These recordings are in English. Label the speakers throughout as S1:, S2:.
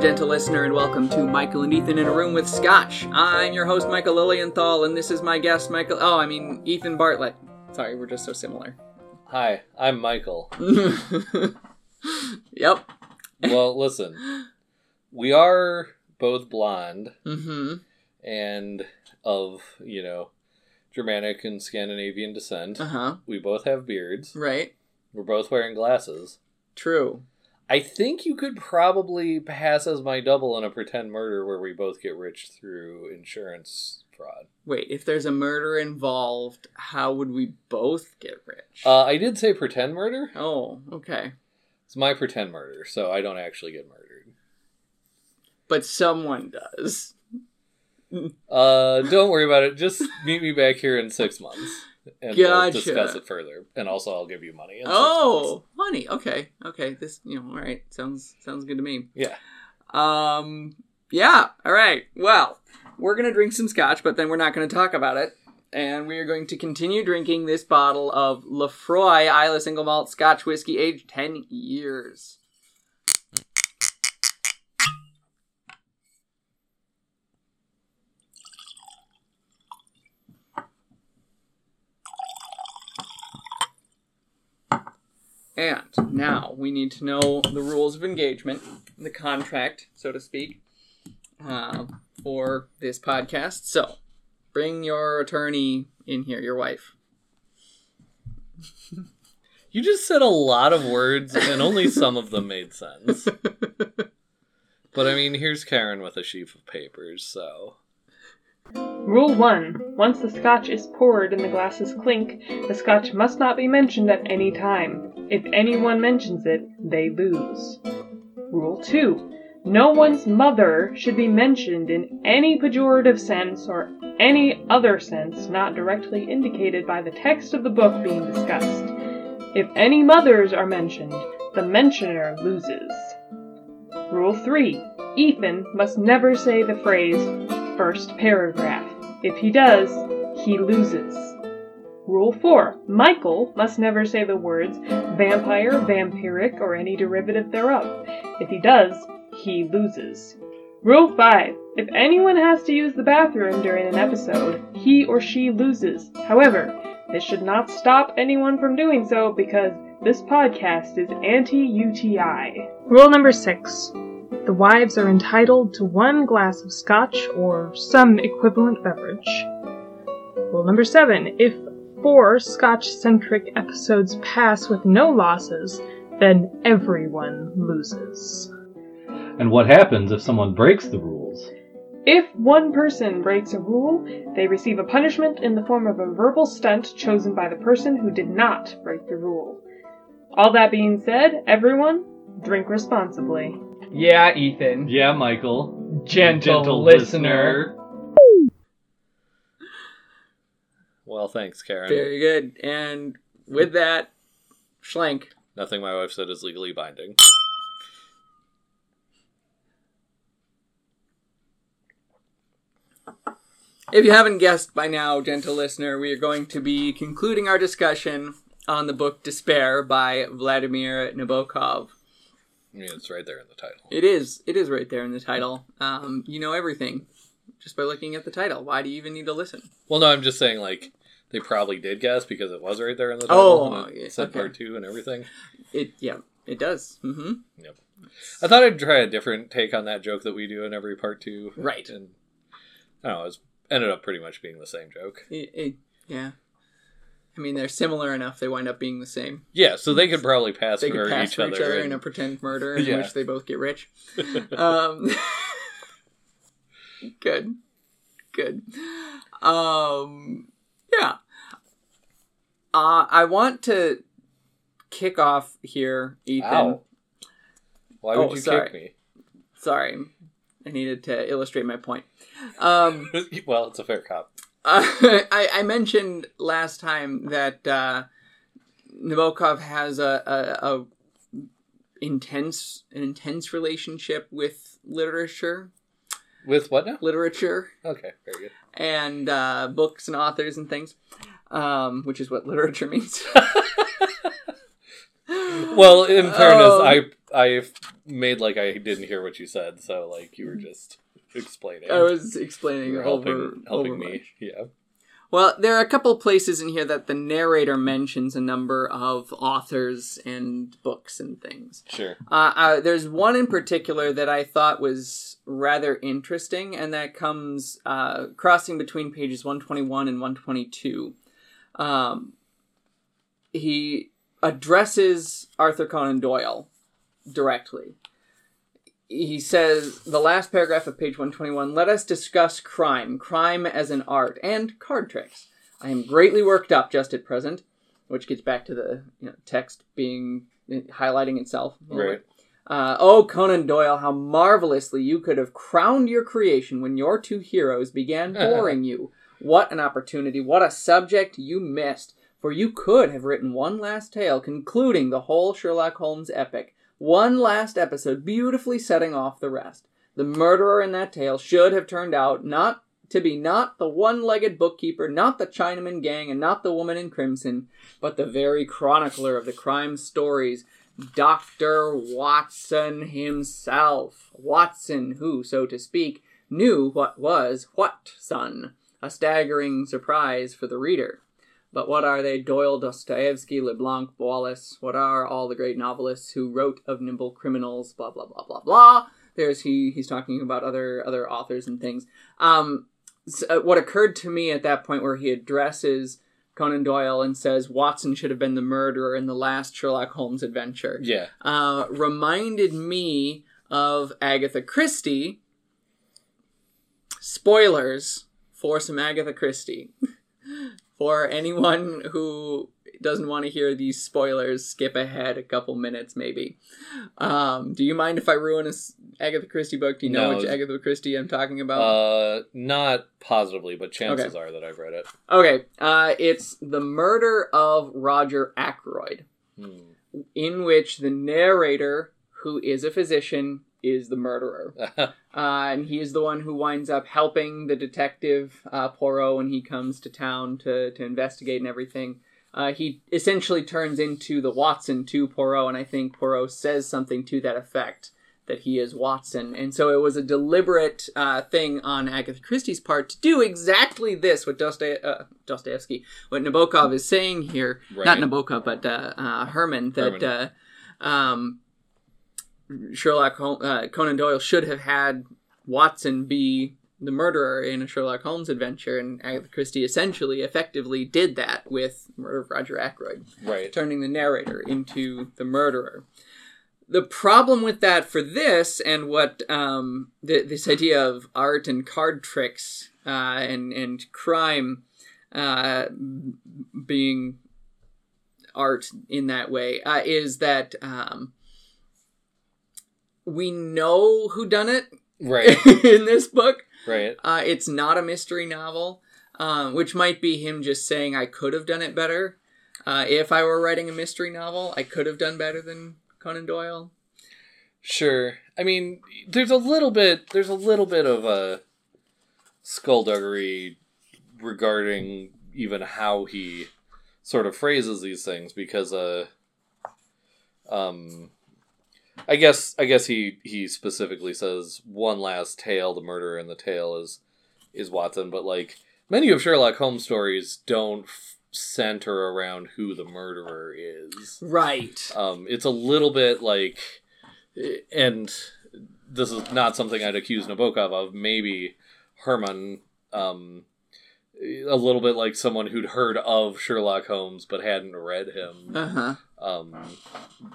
S1: Gentle listener, and welcome to Michael and Ethan in a Room with Scotch. I'm your host, Michael Lilienthal, and this is my guest, Michael. Oh, I mean, Ethan Bartlett. Sorry, we're just so similar.
S2: Hi, I'm Michael.
S1: yep.
S2: Well, listen, we are both blonde
S1: Mm-hmm.
S2: and of, you know, Germanic and Scandinavian descent.
S1: Uh huh.
S2: We both have beards.
S1: Right.
S2: We're both wearing glasses.
S1: True.
S2: I think you could probably pass as my double in a pretend murder where we both get rich through insurance fraud.
S1: Wait, if there's a murder involved, how would we both get rich?
S2: Uh, I did say pretend murder.
S1: oh, okay.
S2: It's my pretend murder, so I don't actually get murdered.
S1: But someone does.
S2: Uh, don't worry about it. Just meet me back here in six months, and we'll discuss it further. And also, I'll give you money. Oh,
S1: Oh, money. Okay. Okay. This, you know, all right. Sounds sounds good to me.
S2: yeah.
S1: Um, yeah. All right. Well, we're gonna drink some scotch, but then we're not gonna talk about it, and we are going to continue drinking this bottle of Laphroaig Islay Single Malt Scotch whiskey, aged ten years. And now we need to know the rules of engagement, the contract, so to speak, uh, for this podcast. So, bring your attorney in here, your wife.
S2: You just said a lot of words, and only some of them made sense. But I mean, here's Karen with a sheaf of papers, so.
S3: Rule 1. Once the scotch is poured and the glasses clink, the scotch must not be mentioned at any time. If anyone mentions it, they lose. Rule 2. No one's mother should be mentioned in any pejorative sense or any other sense not directly indicated by the text of the book being discussed. If any mothers are mentioned, the mentioner loses. Rule 3. Ethan must never say the phrase first paragraph. If he does, he loses. Rule 4. Michael must never say the words vampire, vampiric, or any derivative thereof. If he does, he loses. Rule 5. If anyone has to use the bathroom during an episode, he or she loses. However, this should not stop anyone from doing so because this podcast is anti UTI. Rule number 6. The wives are entitled to one glass of scotch or some equivalent beverage. Rule number 7. If four scotch centric episodes pass with no losses, then everyone loses.
S4: And what happens if someone breaks the rules?
S3: If one person breaks a rule, they receive a punishment in the form of a verbal stunt chosen by the person who did not break the rule. All that being said, everyone, drink responsibly.
S1: Yeah, Ethan.
S4: Yeah, Michael.
S1: Gentle, listener.
S2: Well, thanks, Karen.
S1: Very good. And with that, Schlenk.
S2: Nothing my wife said is legally binding.
S1: If you haven't guessed by now, gentle listener, we are going to be concluding our discussion on the book Despair by Vladimir Nabokov.
S2: I mean, it's right there in the title.
S1: It is. It is right there in the title. Um, you know everything just by looking at the title. Why do you even need to listen?
S2: Well, no, I'm just saying, like, they probably did guess because it was right there in the title. Oh, it said
S1: okay.
S2: part two and everything.
S1: It yeah, it does. Mm-hmm.
S2: Yep. I thought I'd try a different take on that joke that we do in every part two.
S1: Right.
S2: And I don't know, it was, ended up pretty much being the same joke.
S1: It, it, yeah. I mean, they're similar enough. They wind up being the same.
S2: Yeah, so they could probably pass
S1: They
S2: for,
S1: could pass
S2: each,
S1: for
S2: other
S1: each other
S2: and-
S1: in a pretend murder in
S2: Yeah.
S1: which they both get rich. um, good, good. Um, yeah. Uh, I want to kick off here, Ethan.
S2: Ow. Why would
S1: Oh,
S2: you
S1: sorry.
S2: kick me?
S1: Sorry, I needed to illustrate my point. Um,
S2: well, it's a fair cop.
S1: Uh, I, I mentioned last time that uh, Nabokov has a, a, a intense an intense relationship with literature,
S2: With what now?
S1: literature
S2: Okay, very good.
S1: and uh, books and authors and things, um, which is what literature means.
S2: Well, in fairness,
S1: Um,
S2: I I made like I didn't hear what you said, so like you were just explaining.
S1: I was explaining
S2: were
S1: over
S2: helping helping
S1: over
S2: me.
S1: much.
S2: Yeah.
S1: Well, there are a couple places in here that the narrator mentions a number of authors and books and things.
S2: Sure.
S1: Uh, uh, there's one in particular that I thought was rather interesting, and that comes uh, crossing between pages 121 and 122. Um, he addresses Arthur Conan Doyle directly. He says, the last paragraph of page 121 let us discuss crime, crime as an art, and card tricks. I am greatly worked up just at present, which gets back to the you know, text being highlighting itself.
S2: Right.
S1: Uh, oh, Conan Doyle, how marvelously you could have crowned your creation when your two heroes began boring you. What an opportunity, what a subject you missed. For you could have written one last tale concluding the whole Sherlock Holmes epic. One last episode beautifully setting off the rest. The murderer in that tale should have turned out not to be not the one-legged bookkeeper, not the Chinaman gang, and not the woman in crimson, but the very chronicler of the crime stories, Dr. Watson himself. Watson, who, so to speak, knew what was what son. A staggering surprise for the reader. But what are they? Doyle, Dostoevsky, LeBlanc, Wallace. What are all the great novelists who wrote of nimble criminals? Blah blah blah blah blah. There's he. He's talking about other other authors and things. Um, s- uh, what occurred to me at that point, where he addresses Conan Doyle and says Watson should have been the murderer in the last Sherlock Holmes adventure,
S2: Yeah.
S1: uh, reminded me of Agatha Christie. Spoilers for some Agatha Christie. for anyone who doesn't want to hear these spoilers, skip ahead a couple minutes maybe. Um, do you mind if I ruin a Agatha Christie book? Do you know
S2: No.
S1: which Agatha Christie I'm talking about?
S2: Uh, not positively, but chances are that I've read it.
S1: okay, uh, it's The Murder of Roger Ackroyd.
S2: Hmm.
S1: in which the narrator, who is a physician, is the murderer. Uh, and he is the one who winds up helping the detective uh, Poirot when he comes to town to, to investigate and everything. Uh, he essentially turns into the Watson to Poirot, and I think Poirot says something to that effect that he is Watson. And so it was a deliberate uh, thing on Agatha Christie's part to do exactly this, what uh, Dostoevsky, what Nabokov is saying here. Not Nabokov, but uh, uh, Herman, that
S2: Herman.
S1: Uh, um, Sherlock Hol- uh, Conan Doyle should have had Watson be the murderer in a Sherlock Holmes adventure, and Agatha Christie essentially, effectively did that with Murder of Roger Ackroyd,
S2: right.
S1: turning the narrator into the murderer. The problem with that for this, and what um, th- this idea of art and card tricks uh, and and crime uh, being art in that way, uh, is that um, we know who done it
S2: Right.
S1: in this book.
S2: Right.
S1: Uh, it's not a mystery novel, um, which might be him just saying I could have done it better. Uh, if I were writing a mystery novel, I could have done better than Conan Doyle.
S2: Sure. I mean, there's a little bit. There's a little bit of a skullduggery regarding even how he sort of phrases these things because uh um I guess I guess he he specifically says one last tale the murderer in the tale is is Watson but like many of Sherlock Holmes stories don't f- center around who the murderer is
S1: Right.
S2: um, it's a little bit like, and this is not something I'd accuse Nabokov of. Maybe Herman, um, a little bit like someone who'd heard of Sherlock Holmes but hadn't read him,
S1: Uh huh.
S2: Um,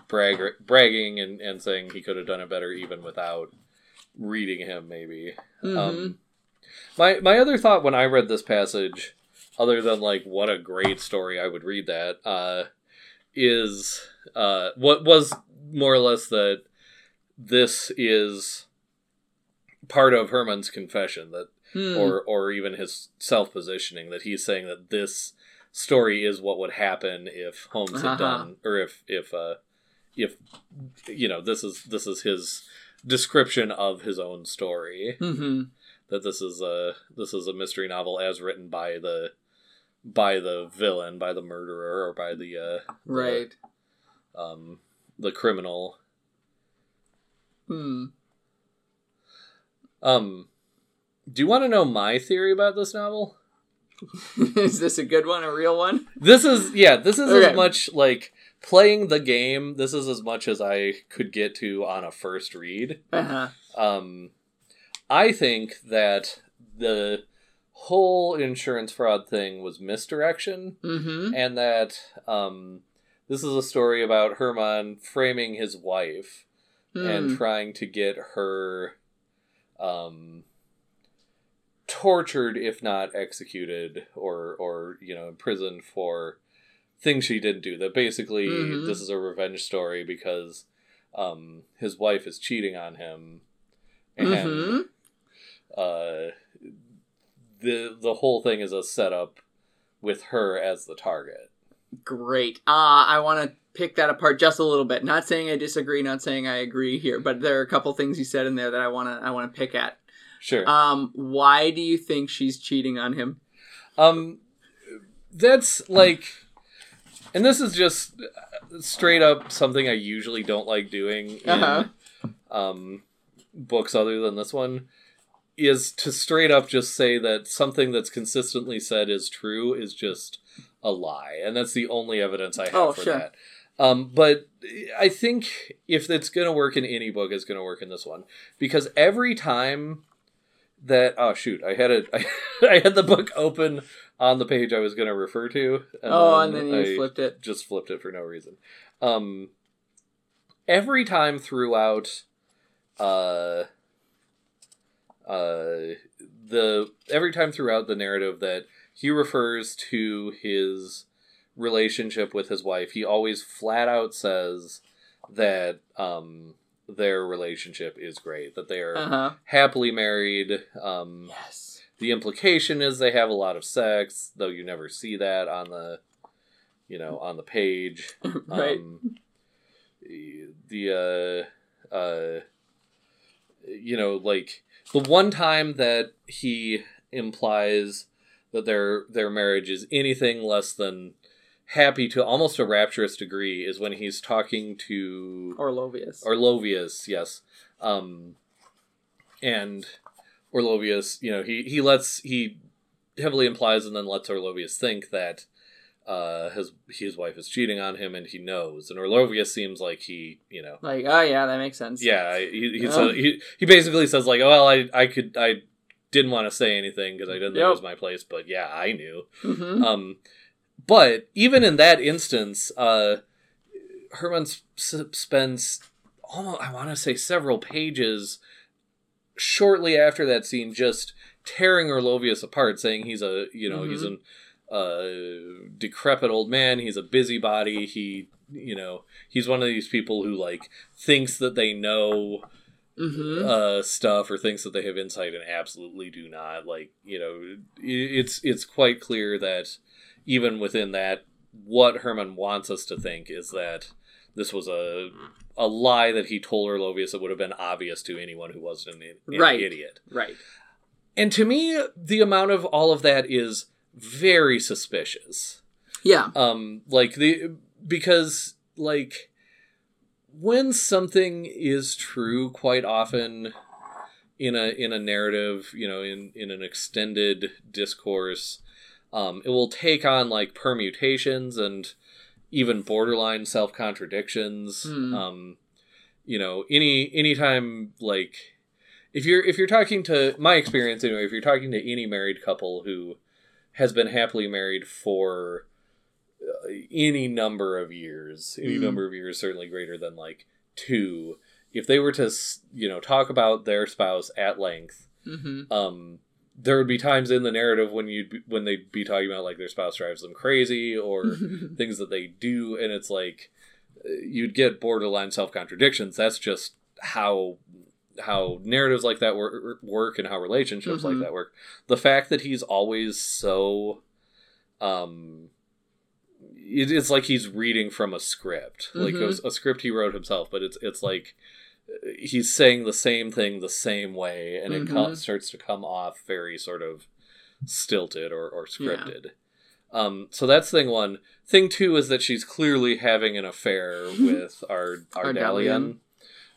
S2: brag, bragging and, and saying he could have done it better even without reading him. Maybe.
S1: hmm
S2: Um, my my other thought when I read this passage, other than like what a great story, I would read that, uh, is uh, what was more or less that this is part of Herman's confession that,
S1: Hmm.
S2: or or even his self positioning that he's saying that this story is what would happen if Holmes had
S1: Uh-huh.
S2: done, or if if uh, if you know this is this is his description of his own story
S1: hmm
S2: that this is a this is a mystery novel as written by the by the villain, by the murderer, or by the uh,
S1: Right.
S2: um, the criminal.
S1: Hmm.
S2: Um, do you want to know my theory about this novel?
S1: is this a good one? A real one?
S2: This is yeah. This is
S1: Okay.
S2: as much like playing the game. This is as much as I could get to on a first read.
S1: Uh huh.
S2: Um, I think that the whole insurance fraud thing was misdirection,
S1: Mm-hmm.
S2: and that um, this is a story about Herman framing his wife
S1: Hmm.
S2: and trying to get her um, tortured, if not executed, or or you know imprisoned for things she didn't do. That basically
S1: Mhm.
S2: this is a revenge story because um, his wife is cheating on him, and
S1: Mhm.
S2: uh, the the whole thing is a setup with her as the target.
S1: Great. Uh, I want to pick that apart just a little bit. Not saying I disagree, not saying I agree here, but there are a couple things you said in there that I want to I want to pick at.
S2: Sure.
S1: Um, why do you think she's cheating on him?
S2: Um, that's like, and this is just straight up something I usually don't like doing in
S1: Uh-huh.
S2: um, books other than this one. Is to straight up just say that something that's consistently said is true is just a lie, and that's the only evidence I have
S1: Oh,
S2: for
S1: sure.
S2: that. Um, but I think if it's gonna work in any book, it's gonna work in this one because every time that oh shoot, I had it, I, I had the book open on the page I was gonna refer to.
S1: oh, and then you
S2: I
S1: flipped it.
S2: just flipped it for no reason. Um, every time throughout, uh, uh, the every time throughout the narrative that he refers to his relationship with his wife, he always flat out says that um their relationship is great, that they are
S1: Uh huh.
S2: happily married. Um,
S1: Yes.
S2: the implication is they have a lot of sex, though you never see that on the, you know, on the page.
S1: right.
S2: Um, the uh, uh, you know, like the one time that he implies that their their marriage is anything less than happy to almost a rapturous degree is when he's talking to
S1: Orlovius.
S2: Orlovius, yes. Um, and Orlovius, you know, he, he lets he heavily implies and then lets Orlovius think that uh, his his wife is cheating on him, and he knows. And Orlovius seems like he, you know,
S1: like, oh yeah, that makes sense.
S2: yeah, he he,
S1: Oh.
S2: said, he he basically says like, well, I I could I didn't want to say anything because I didn't think it was my place, but yeah, I knew.
S1: Mm-hmm.
S2: Um, but even in that instance, uh, Herman spends almost, I want to say, several pages shortly after that scene just tearing Orlovius apart, saying he's a, you know, he's an uh, decrepit old man, he's a busybody, he, you know, he's one of these people who, like, thinks that they know
S1: Mm-hmm.
S2: uh, stuff or thinks that they have insight and absolutely do not. Like you know, it's it's quite clear that even within that, what Herman wants us to think is that this was a a lie that he told Orlovius that would have been obvious to anyone who wasn't an, an
S1: Right.
S2: idiot.
S1: right.
S2: And to me, the amount of all of that is very suspicious
S1: Yeah.
S2: um like the because like when something is true quite often in a in a narrative you know in in an extended discourse um it will take on like permutations and even borderline self contradictions
S1: Hmm.
S2: um you know any anytime like if you're if you're talking to my experience anyway if you're talking to any married couple who has been happily married for uh, any number of years any
S1: Mhm.
S2: number of years certainly greater than like two if they were to you know talk about their spouse at length
S1: Mm-hmm.
S2: um there would be times in the narrative when you'd be, when they'd be talking about like their spouse drives them crazy or things that they do and it's like uh, you'd get borderline self contradictions that's just how how narratives like that work, work and how relationships
S1: Mhm.
S2: like that work the fact that he's always so um it, it's like he's reading from a script like
S1: Mhm.
S2: a, a script he wrote himself but it's it's like he's saying the same thing the same way and it co-
S1: Mhm.
S2: starts to come off very sort of stilted or, or scripted um, so that's thing one. Thing two is that she's clearly having an affair with our
S1: Ardalian.
S2: Ardalian.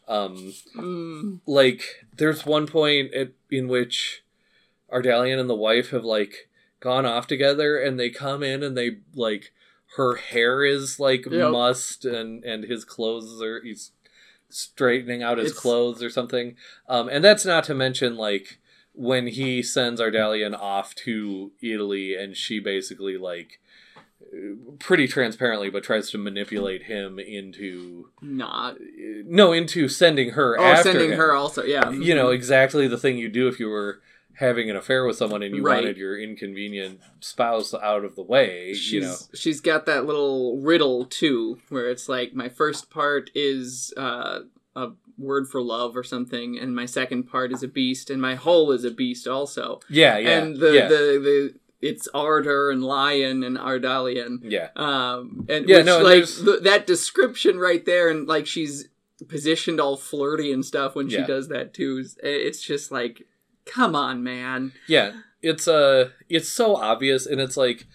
S2: Um,
S1: Mm.
S2: like there's one point at, in which Ardalian and the wife have like gone off together and they come in and they like her hair is like
S1: Yep.
S2: mussed and and his clothes are he's straightening out his
S1: It's-
S2: clothes or something um and that's not to mention like when he sends Ardalian off to Italy and she basically like pretty transparently but tries to manipulate him into
S1: Not.
S2: no into sending her
S1: Oh,
S2: after
S1: sending
S2: him
S1: her also. Yeah.
S2: you know exactly the thing you do if you were having an affair with someone and you
S1: Right.
S2: wanted your inconvenient spouse out of the way
S1: she's
S2: you know.
S1: she's got that little riddle too where it's like my first part is uh, a word for love or something and my second part is a beast and my whole is a beast also.
S2: Yeah yeah
S1: and the,
S2: yeah.
S1: the the it's ardor and lion and ardalian.
S2: Yeah.
S1: Um and
S2: Yeah,
S1: which,
S2: no,
S1: like th- that description right there and like she's positioned all flirty and stuff when she
S2: Yeah.
S1: does that too it's just like come on man
S2: yeah it's uh it's so obvious and it's like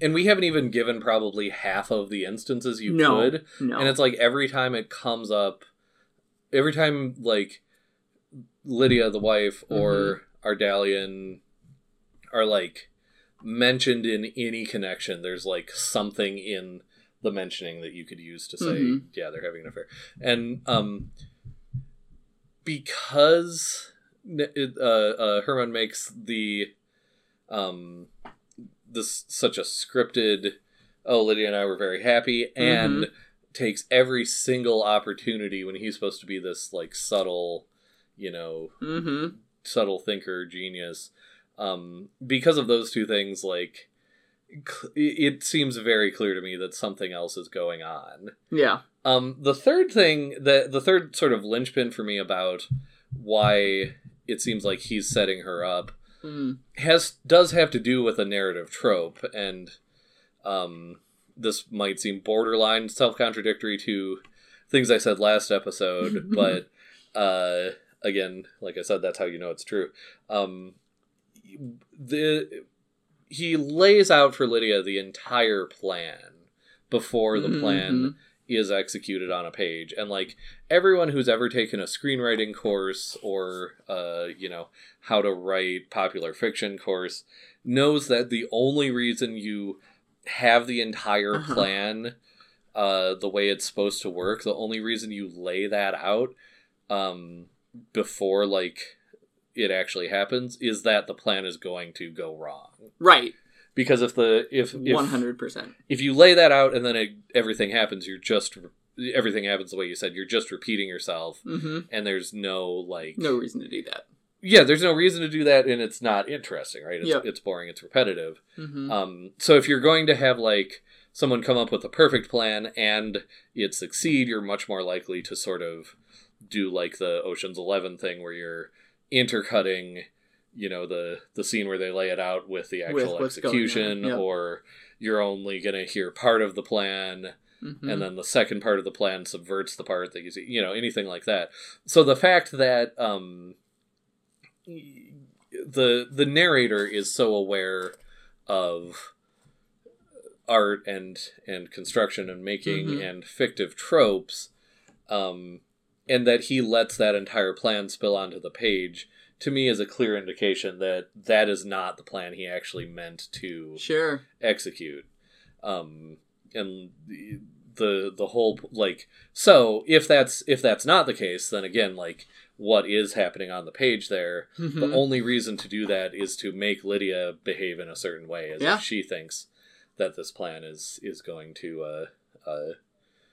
S2: and we haven't even given probably half of the instances you
S1: No.
S2: could
S1: no
S2: and it's like every time it comes up every time like lydia the wife or
S1: Mm-hmm.
S2: ardalian are like mentioned in any connection there's like something in the mentioning that you could use to say
S1: Mhm.
S2: yeah they're having an affair and um because uh, uh herman makes the um this such a scripted oh lydia and i were very happy and takes every single opportunity when he's supposed to be this like subtle you know
S1: mm-hmm.
S2: subtle thinker genius. Um because of those two things like it seems very clear to me that something else is going on.
S1: Yeah.
S2: Um the third thing the the third sort of linchpin for me about why it seems like he's setting her up
S1: mm.
S2: has does have to do with a narrative trope and um this might seem borderline self-contradictory to things I said last episode but uh again like I said that's how you know it's true um the he lays out for Lydia the entire plan before the plan
S1: Mhm.
S2: Is executed on a page. And like everyone who's ever taken a screenwriting course or uh you know how to write popular fiction course knows that the only reason you have the entire
S1: Uh-huh.
S2: plan uh the way it's supposed to work the only reason you lay that out um before like it actually happens is that the plan is going to go wrong.
S1: Right
S2: because if the if if
S1: 100%
S2: if you lay that out and then it, everything happens you're just everything happens the way you said you're just repeating yourself
S1: mm-hmm.
S2: and there's no like
S1: no reason to do that
S2: yeah there's no reason to do that and it's not interesting right it's,
S1: Yep.
S2: it's boring it's repetitive
S1: mm-hmm.
S2: um so if you're going to have like someone come up with a perfect plan and it succeed you're much more likely to sort of do like the oceans 11 thing where you're intercutting you know the the scene where they lay it out with the actual
S1: on,
S2: execution
S1: yep.
S2: or you're only going to hear part of the plan
S1: Mhm.
S2: and then the second part of the plan subverts the part that you see you know anything like that so the fact that um the the narrator is so aware of art and and construction and making
S1: Mhm.
S2: and fictive tropes um and that he lets that entire plan spill onto the page to me is a clear indication that that is not the plan he actually meant to
S1: sure.
S2: execute. Um and the the, the whole like so if that's if that's not the case then again like what is happening on the page there? The
S1: Mhm.
S2: only reason to do that is to make lydia behave in a certain way as
S1: Yeah.
S2: if she thinks that this plan is is going to uh uh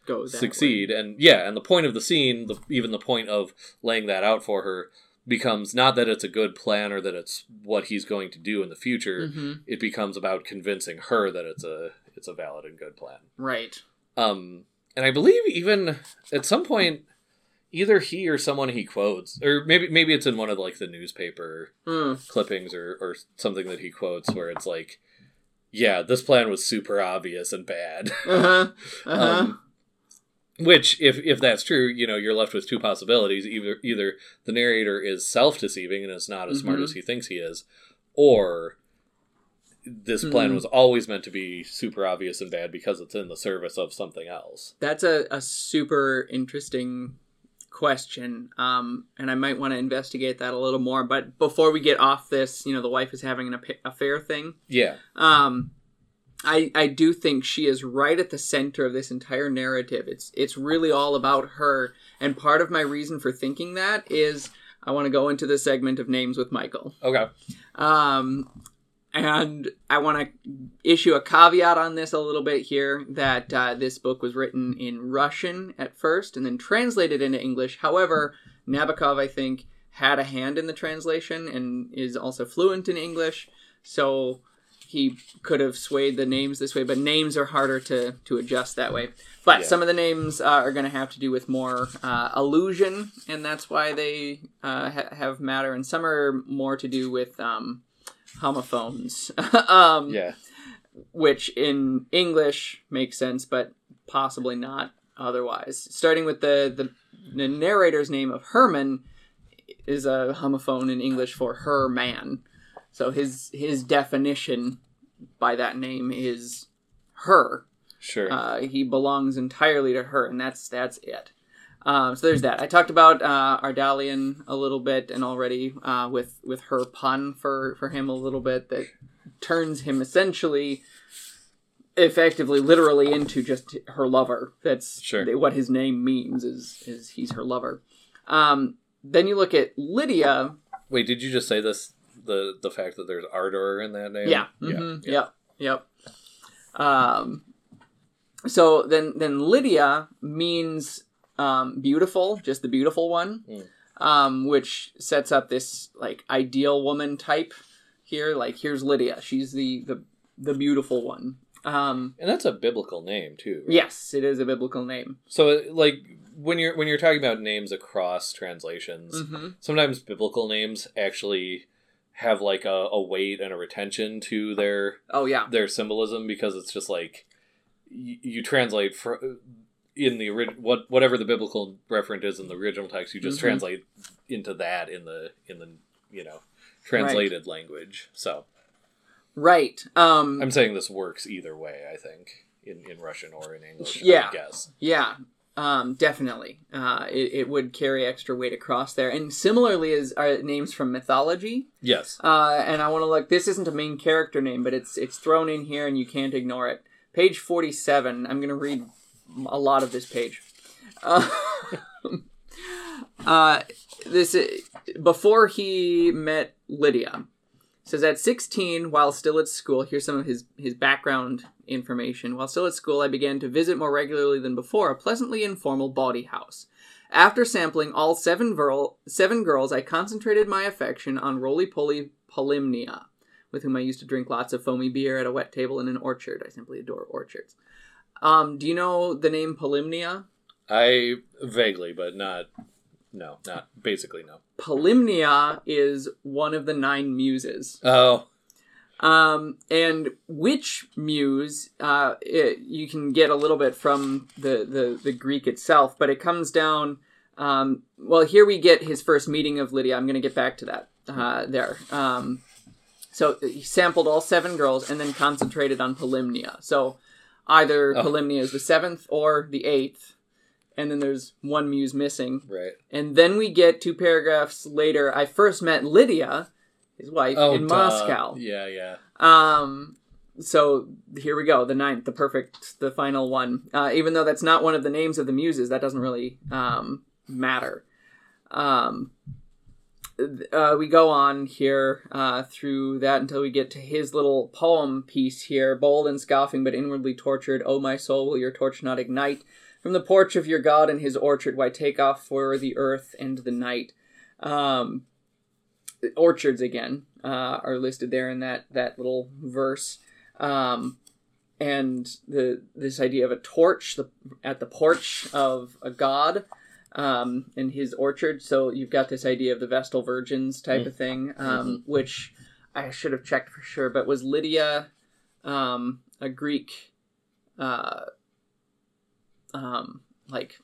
S1: Go
S2: succeed. and yeah and the point of the scene the even the point of laying that out for her becomes not that it's a good plan or that it's what he's going to do in the future
S1: hmm
S2: it becomes about convincing her that it's a it's a valid and good plan.
S1: right
S2: Um, and I believe even at some point, either he or someone he quotes, or maybe maybe it's in one of like the newspaper
S1: Mm.
S2: clippings or or something that he quotes where it's like, yeah, this plan was super obvious and bad.
S1: uh-huh uh-huh
S2: Um, which, if if that's true, you know, you're left with two possibilities: either either the narrator is self deceiving and is not as smart
S1: Mhm.
S2: as he thinks he is, or this plan
S1: Mhm.
S2: was always meant to be super obvious and bad because it's in the service of something else.
S1: that's a, a super interesting question, um, and I might want to investigate that a little more. But before we get off this, you know, the wife is having an affa- affair thing.
S2: Yeah.
S1: Um, I I do think she is right at the center of this entire narrative. It's it's really all about her, and part of my reason for thinking that is I want to go into the segment of names with Michael.
S2: Okay.
S1: Um, and I want to issue a caveat on this a little bit here that uh, this book was written in Russian at first and then translated into English. However, Nabokov, I think, had a hand in the translation and is also fluent in English. So he could have swayed the names this way, but names are harder to, to adjust that way. But
S2: Yeah.
S1: some of the names uh, are going to have to do with more uh, illusion, and that's why they uh, ha- have matter, and some are more to do with um, homophones, um,
S2: Yeah.
S1: which in English makes sense, but possibly not otherwise. Starting with the, the, the narrator's name of Herman is a homophone in English for her man. So his his definition by that name is her.
S2: Sure.
S1: Uh, he belongs entirely to her, and that's that's it. Um, so there's that. I talked about uh, Ardalian a little bit, and already uh, with with her pun for for him a little bit that turns him essentially, effectively, literally into just her lover. That's
S2: Sure.
S1: what his name means is is he's her lover. Um, then you look at Lydia.
S2: Wait, did you just say this? The the fact that there's ardor in that name.
S1: Yeah. mhm, Yep. Yep. Um, so then, then Lydia means um, beautiful, just the beautiful one,
S2: Mm.
S1: um, which sets up this like ideal woman type here. Like here's Lydia, she's the the the beautiful one. Um,
S2: And that's a biblical name too. right?
S1: yes, it is a biblical name.
S2: So like when you're when you're talking about names across translations,
S1: hmm
S2: sometimes biblical names actually have like a, a weight and a retention to their
S1: Oh yeah,
S2: their symbolism because it's just like you, you translate for in the ori- what whatever the biblical referent is in the original text you just
S1: Mhm.
S2: translate into that in the in the you know translated language so
S1: right. Um,
S2: i'm saying this works either way i think in in russian or in english
S1: Yeah.
S2: i guess
S1: Yeah, um, definitely. Uh, it, it would carry extra weight across there. And similarly is are names from mythology.
S2: yes
S1: Uh, and I want to look. This isn't a main character name, but it's it's thrown in here, and you can't ignore it. Page forty-seven. I'm gonna read a lot of this page. Uh, uh, this before he met Lydia. Says at 16, while still at school, here's some of his, his background information. While still at school, I began to visit more regularly than before a pleasantly informal bawdy house. After sampling all seven, seven girls, I concentrated my affection on roly poly Polymnia, with whom I used to drink lots of foamy beer at a wet table in an orchard. I simply adore orchards. Um, do you know the name Polymnia?
S2: i vaguely but not no not basically no
S1: Polymnia is one of the nine muses.
S2: oh
S1: Um, and which muse, uh, it, you can get a little bit from the, the, the Greek itself, but it comes down. Um, well, here we get his first meeting of Lydia. I'm going to get back to that uh, there. Um, so he sampled all seven girls and then concentrated on Polymnia. So either
S2: Oh.
S1: Polymnia is the seventh or the eighth, and then there's one muse missing.
S2: right
S1: And then we get two paragraphs later. I first met Lydia, his wife,
S2: oh
S1: in
S2: duh.
S1: Moscow.
S2: yeah yeah
S1: Um, so here we go, the ninth, the perfect, the final one. Uh, even though that's not one of the names of the muses, that doesn't really um, matter. Um, uh, we go on here uh, through that until we get to his little poem piece here. Bold and scoffing, but inwardly tortured. Oh, my soul, will your torch not ignite? From the porch of your God and his orchard, why take off for the earth and the night? Um, orchards again uh, are listed there in that that little verse, um, and the this idea of a torch the, at the porch of a god um, in his orchard. So you've got this idea of the Vestal Virgins type of thing, um, which I should have checked for sure. But was Lydia um, a Greek, uh, um, like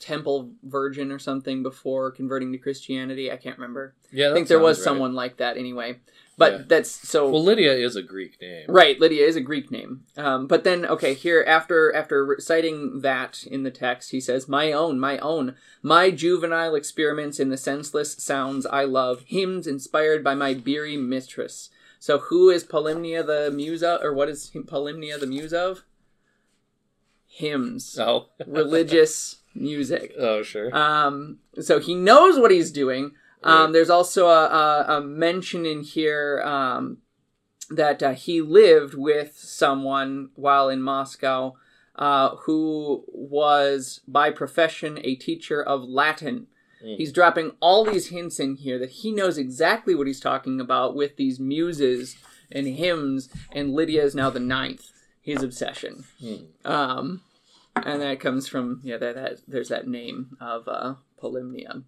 S1: temple virgin or something before converting to Christianity. I can't remember.
S2: Yeah,
S1: I think there was
S2: right.
S1: someone like that anyway. But
S2: Yeah.
S1: that's so
S2: Well, Lydia is a Greek name.
S1: Right, Lydia is a Greek name. Um, but then, okay, here after after reciting that in the text, he says, "My own, my own, my juvenile experiments in the senseless sounds I love, hymns inspired by my beery mistress." So, who is Polymnia the muse of, or what is Polymnia the muse of? Hymns,
S2: Oh.
S1: religious music.
S2: oh, sure.
S1: Um, so he knows what he's doing. Um,
S2: Right.
S1: There's also a, a, a mention in here um, that uh, he lived with someone while in Moscow uh, who was by profession a teacher of Latin.
S2: Mm.
S1: He's dropping all these hints in here that he knows exactly what he's talking about with these muses and hymns, and Lydia is now the ninth, his obsession.
S2: Hmm.
S1: Um, and that comes from yeah, that, that there's that name of uh, Polymnia.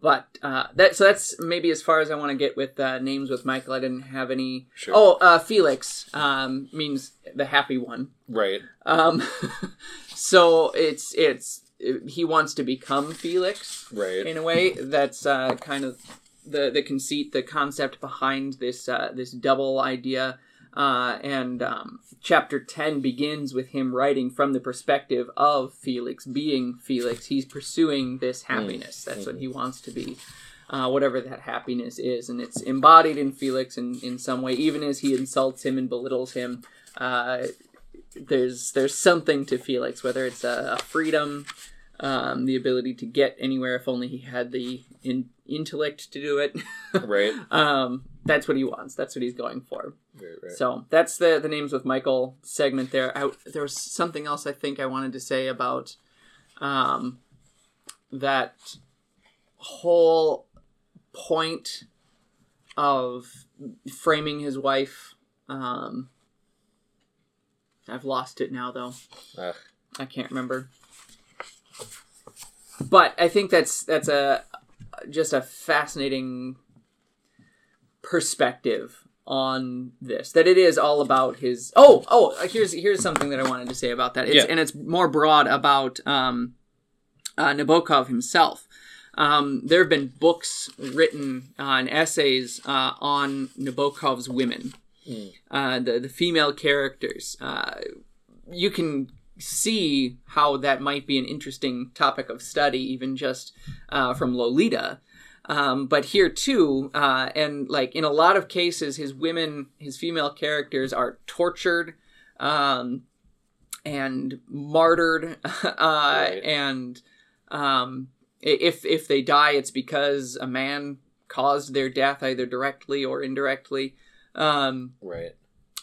S1: But uh, that so that's maybe as far as I want to get with uh, names with Michael. I didn't have any.
S2: Sure.
S1: Oh, uh, Felix um, means the happy one.
S2: Right.
S1: Um, so it's it's he wants to become Felix
S2: Right.
S1: in a way. That's uh, kind of the the conceit, the concept behind this uh, this double idea. Uh, and um, chapter ten begins with him writing from the perspective of Felix, being Felix. He's pursuing this happiness. That's what he wants to be. Uh, whatever that happiness is, and it's embodied in Felix in, in some way, even as he insults him and belittles him. Uh, there's there's something to Felix, whether it's a, a freedom, um, the ability to get anywhere if only he had the in, intellect to do it.
S2: Right.
S1: um, that's what he wants. That's what he's going for.
S2: Right. Right.
S1: So that's the the names with Michael segment there. I, there was something else I think I wanted to say about um, that whole point of framing his wife. Um, I've lost it now though.
S2: Ah.
S1: I can't remember. But I think that's that's a just a fascinating perspective on this. That it is all about his. Oh, oh. Here's here's something that I wanted to say about that. It's,
S2: Yeah.
S1: and it's more broad about um, uh, Nabokov himself. Um, there have been books written uh, and essays uh, on Nabokov's women,
S2: Mm.
S1: uh, the the female characters. Uh, you can see how that might be an interesting topic of study, even just uh, from Lolita. Um, but here too, uh, and like in a lot of cases, his women, his female characters are tortured um, and martyred, uh, and um, if if they die, it's because a man caused their death, either directly or indirectly. Um,
S2: Right.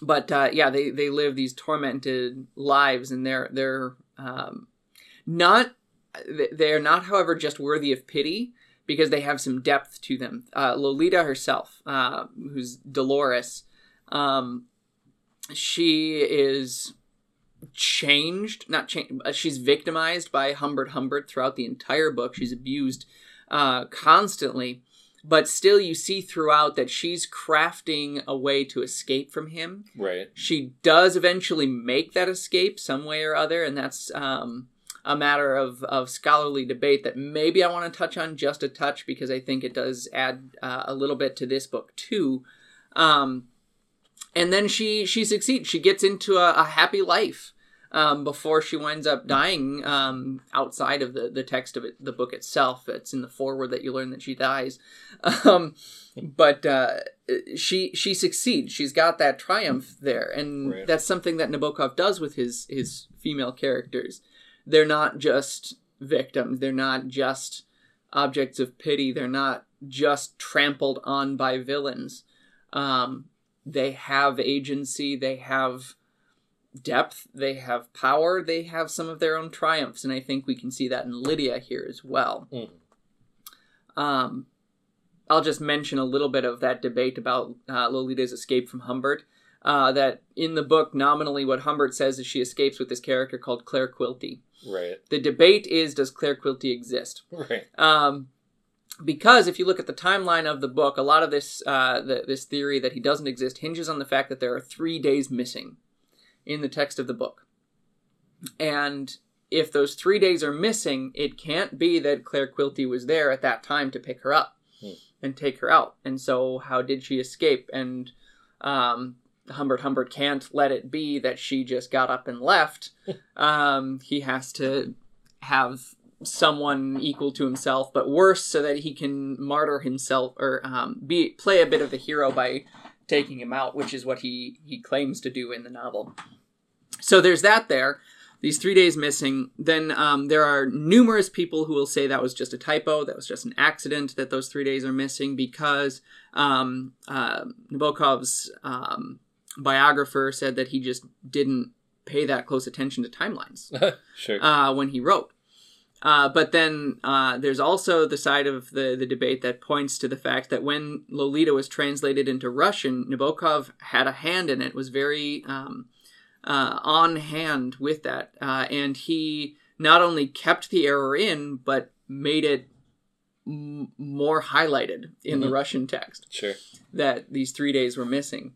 S1: but uh, yeah, they they live these tormented lives, and they're they're um, not they're not, however, just worthy of pity because they have some depth to them. Uh, Lolita herself, uh, who's Dolores, um, she is changed, not changed. She's victimized by Humbert Humbert throughout the entire book. She's abused uh, constantly but still you see throughout that she's crafting a way to escape from him
S2: Right.
S1: she does eventually make that escape some way or other and that's um, a matter of, of scholarly debate that maybe i want to touch on just a touch because i think it does add uh, a little bit to this book too um, and then she she succeeds she gets into a, a happy life um, before she winds up dying um, outside of the, the text of it, the book itself. It's in the foreword that you learn that she dies. Um, but uh, she she succeeds. She's got that triumph there, and
S2: Right.
S1: that's something that Nabokov does with his his female characters. They're not just victims. They're not just objects of pity. They're not just trampled on by villains. Um, they have agency. They have depth, they have power, they have some of their own triumphs, and I think we can see that in Lydia here as well.
S2: Mhm.
S1: Um, I'll just mention a little bit of that debate about uh, Lolita's escape from Humbert. Uh, that in the book, nominally, what Humbert says is she escapes with this character called Clare Quilty.
S2: Right.
S1: The debate is does Clare Quilty exist?
S2: Right.
S1: Um, because if you look at the timeline of the book, a lot of this uh, the, this theory that he doesn't exist hinges on the fact that there are three days missing in the text of the book, and if those three days are missing, it can't be that Clare Quilty was there at that time to pick her up
S2: Hmm.
S1: and take her out. And so, how did she escape? And um, Humbert Humbert can't let it be that she just got up and left. um, he has to have someone equal to himself, but worse, so that he can martyr himself or um, be play a bit of the hero by taking him out, which is what he he claims to do in the novel. So there's that there. These three days missing. Then um, there are numerous people who will say that was just a typo, that was just an accident, that those three days are missing because um, uh, Nabokov's um, biographer said that he just didn't pay that close attention to timelines
S2: sure.
S1: uh, when he wrote. Uh, but then uh, there's also the side of the, the debate that points to the fact that when Lolita was translated into Russian, Nabokov had a hand in it, was very um, uh, on hand with that. Uh, and he not only kept the error in, but made it m- more highlighted in the
S2: Mhm.
S1: Russian text
S2: sure.
S1: that these three days were missing.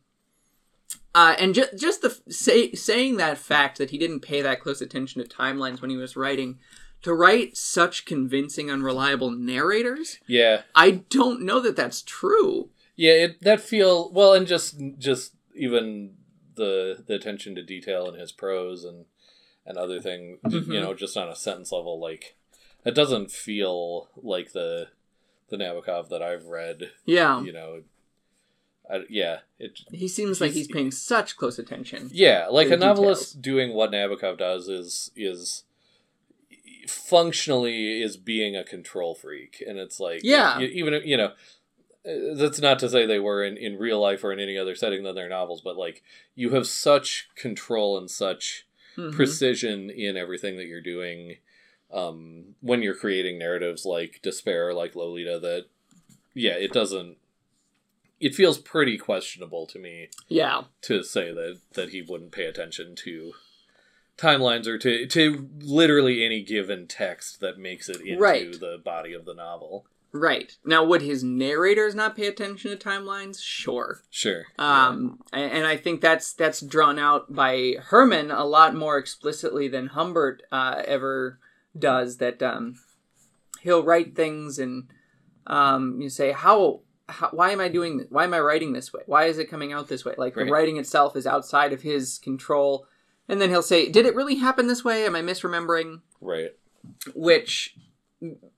S1: Uh, and ju- just the f- say- saying that fact that he didn't pay that close attention to timelines when he was writing, to write such convincing, unreliable narrators,
S2: Yeah.
S1: I don't know that that's true.
S2: Yeah, it that feel well, and just just even the the attention to detail in his prose and and other things,
S1: Mhm.
S2: you know, just on a sentence level, like it doesn't feel like the the Nabokov that I've read.
S1: Yeah,
S2: You know, I, yeah, it
S1: he seems like
S2: He's-
S1: paying such close attention.
S2: yeah, like a novelist doing what Nabokov does is is functionally is being a control freak, and it's like
S1: Yeah.
S2: even you know. uh, That's not to say they were in, in real life or in any other setting than their novels, but like you have such control and such
S1: Mhm.
S2: precision in everything that you're doing um, when you're creating narratives like Despair, like Lolita, that yeah, it doesn't. It feels pretty questionable to me
S1: Yeah,
S2: to say that that he wouldn't pay attention to timelines or to to literally any given text that makes it into
S1: Right.
S2: the body of the novel.
S1: right. Now, would his narrators not pay attention to timelines? Sure.
S2: Sure.
S1: Um, a- and I think that's that's drawn out by Herman a lot more explicitly than Humbert uh, ever does. That um, he'll write things and um, you say, how, how, why am I doing this? Why am I writing this way? Why is it coming out this way? Like
S2: Right.
S1: the writing itself is outside of his control. And then he'll say, did it really happen this way? Am I misremembering?
S2: right.
S1: which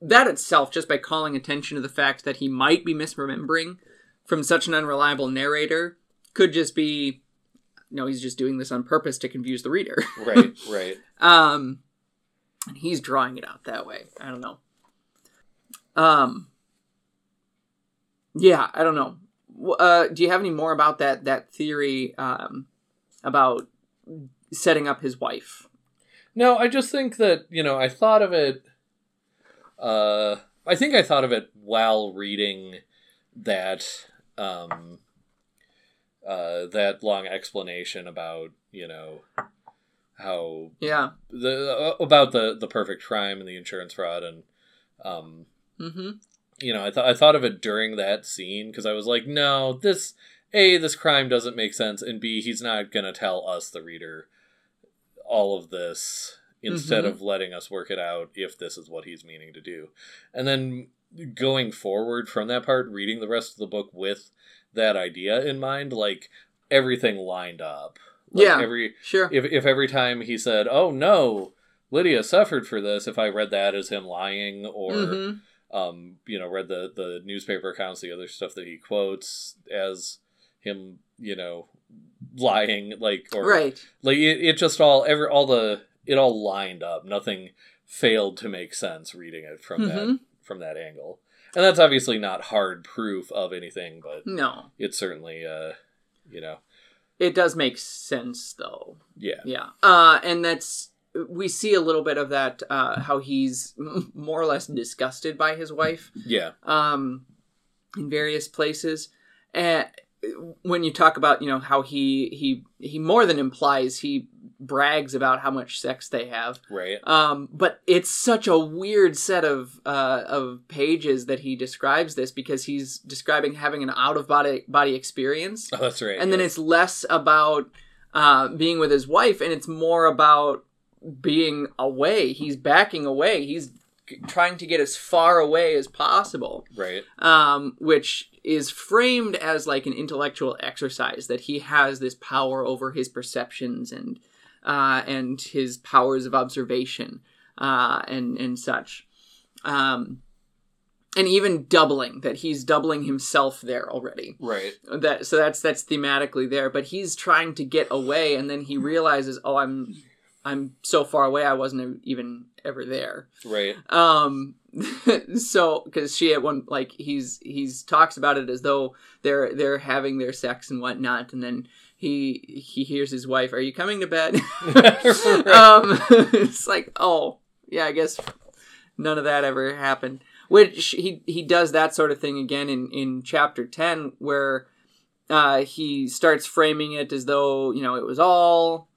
S1: that itself just by calling attention to the fact that he might be misremembering from such an unreliable narrator could just be no he's just doing this on purpose to confuse the reader
S2: Right. Right.
S1: um and he's drawing it out that way i don't know um yeah i don't know. Uh do you have any more about that that theory um about setting up his wife?
S2: No, I just think that, you know, I thought of it uh I think I thought of it while reading that um uh that long explanation about, you know, how
S1: yeah.
S2: the uh, about the the perfect crime and the insurance fraud and um
S1: mm-hmm
S2: you know, I thought I thought of it during that scene because I was like, no, this a this crime doesn't make sense, and b he's not gonna tell us the reader all of this instead
S1: Mhm.
S2: of letting us work it out if this is what he's meaning to do, and then going forward from that part, reading the rest of the book with that idea in mind, like everything lined up. Like,
S1: Yeah.
S2: every
S1: sure
S2: if if every time he said, "Oh no, Lydia suffered for this," if I read that as him lying or
S1: Mhm.
S2: Um, you know, read the the newspaper accounts, the other stuff that he quotes as him, you know, lying, like or
S1: right
S2: like it, it just all every all the it all lined up. Nothing failed to make sense reading it from that
S1: Mhm.
S2: from that angle. And that's obviously not hard proof of anything, but
S1: No,
S2: it's certainly uh, you know,
S1: it does make sense though.
S2: yeah.
S1: Yeah, uh, and that's we see a little bit of that uh, how he's more or less disgusted by his wife
S2: Yeah.
S1: um, in various places. And when you talk about you know how he he he more than implies he brags about how much sex they have.
S2: Right.
S1: Um, but it's such a weird set of uh, of pages that he describes this because he's describing having an out of body body experience.
S2: Oh, that's right.
S1: and then it's less about uh, being with his wife and it's more about being away. He's backing away. He's trying to get as far away as possible
S2: Right.
S1: um, which is framed as like an intellectual exercise that he has this power over his perceptions and uh, and his powers of observation uh, and and such, um, and even doubling that he's doubling himself there already.
S2: Right.
S1: That so that's that's thematically there, but he's trying to get away, and then he realizes, oh, I'm I'm so far away, I wasn't even ever there.
S2: Right.
S1: um so because she at one like he's he's talks about it as though they're they're having their sex and whatnot and then he he hears his wife are you coming to bed? Um it's like oh yeah i guess none of that ever happened. Which he he does that sort of thing again in in chapter 10 where uh he starts framing it as though you know it was all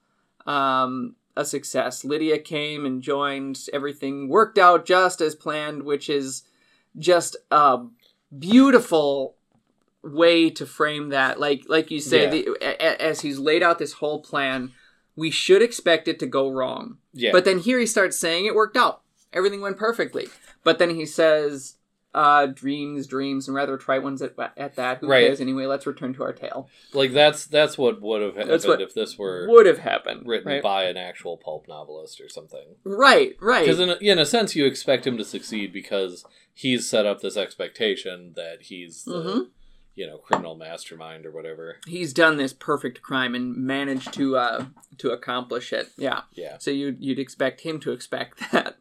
S1: um a success. Lydia came and joined. Everything worked out just as planned, which is just a beautiful way to frame that. Like like you say,
S2: Yeah.
S1: the, a- a- as he's laid out this whole plan, we should expect it to go wrong.
S2: Yeah.
S1: But then here he starts saying it worked out. Everything went perfectly. But then he says, uh, dreams, dreams, and rather trite ones at, at that. Who
S2: Right.
S1: cares anyway? Let's return to our tale.
S2: like that's that's what would have happened if this were
S1: Would have happened.
S2: written
S1: right?
S2: by an actual pulp novelist or something.
S1: Right, right.
S2: Because in a, in a sense, you expect him to succeed because he's set up this expectation that he's the
S1: Mhm.
S2: you know criminal mastermind or whatever.
S1: he's done this perfect crime and managed to uh to accomplish it yeah
S2: Yeah.
S1: so you you'd expect him to expect that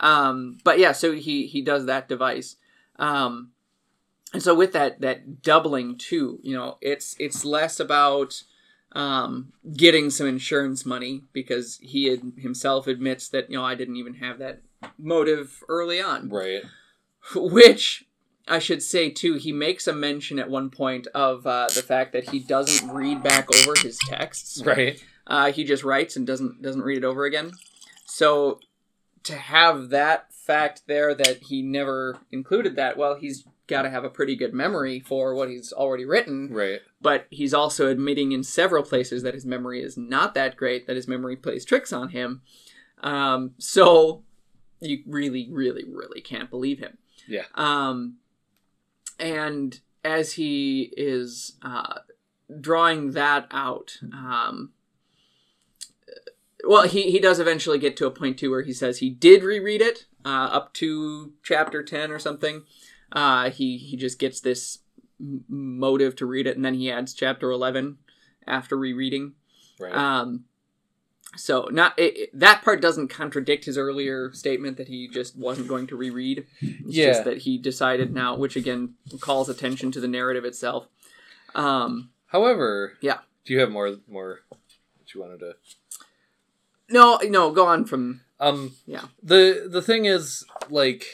S1: um but yeah so he he does that device um and so with that that doubling too you know it's it's less about um getting some insurance money because he had, himself admits that you know I didn't even have that motive early on
S2: Right.
S1: which I should say too, he makes a mention at one point of uh, the fact that he doesn't read back over his texts.
S2: Right.
S1: Uh, he just writes and doesn't doesn't read it over again. So to have that fact there that he never included that, well, he's got to have a pretty good memory for what he's already written.
S2: Right.
S1: But he's also admitting in several places that his memory is not that great, that his memory plays tricks on him. Um, so you really, really, really can't believe him.
S2: Yeah.
S1: Um, and as he is uh, drawing that out, um, well, he, he does eventually get to a point too where he says he did reread it uh, up to chapter ten or something. Uh, he he just gets this motive to read it, and then he adds chapter eleven after rereading.
S2: Right.
S1: Um, so not it, it- that part doesn't contradict his earlier statement that he just wasn't going to reread. It's
S2: Yeah.
S1: just that he decided now, which again calls attention to the narrative itself. Um,
S2: However,
S1: yeah.
S2: Do you have more more that you wanted to?
S1: No, no, go on from
S2: Um.
S1: Yeah.
S2: The the thing is like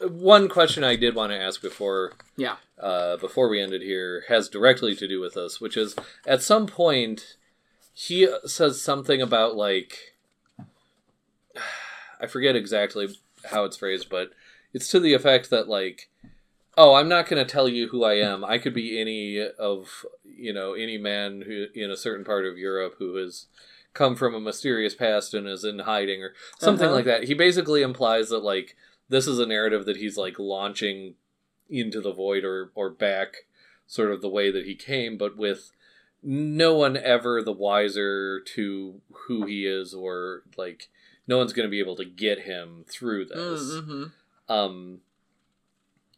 S2: one question I did want to ask before
S1: yeah,
S2: uh, before we ended here has directly to do with this, which is at some point he says something about like I forget exactly how it's phrased, but it's to the effect that like, oh, I'm not going to tell you who I am. I could be any of you know any man who in a certain part of Europe who has come from a mysterious past and is in hiding or something
S1: Uh-huh.
S2: like that. He basically implies that like this is a narrative that he's like launching into the void or or back sort of the way that he came but with no one ever the wiser to who he is or like no one's going to be able to get him through this
S1: mm-hmm.
S2: um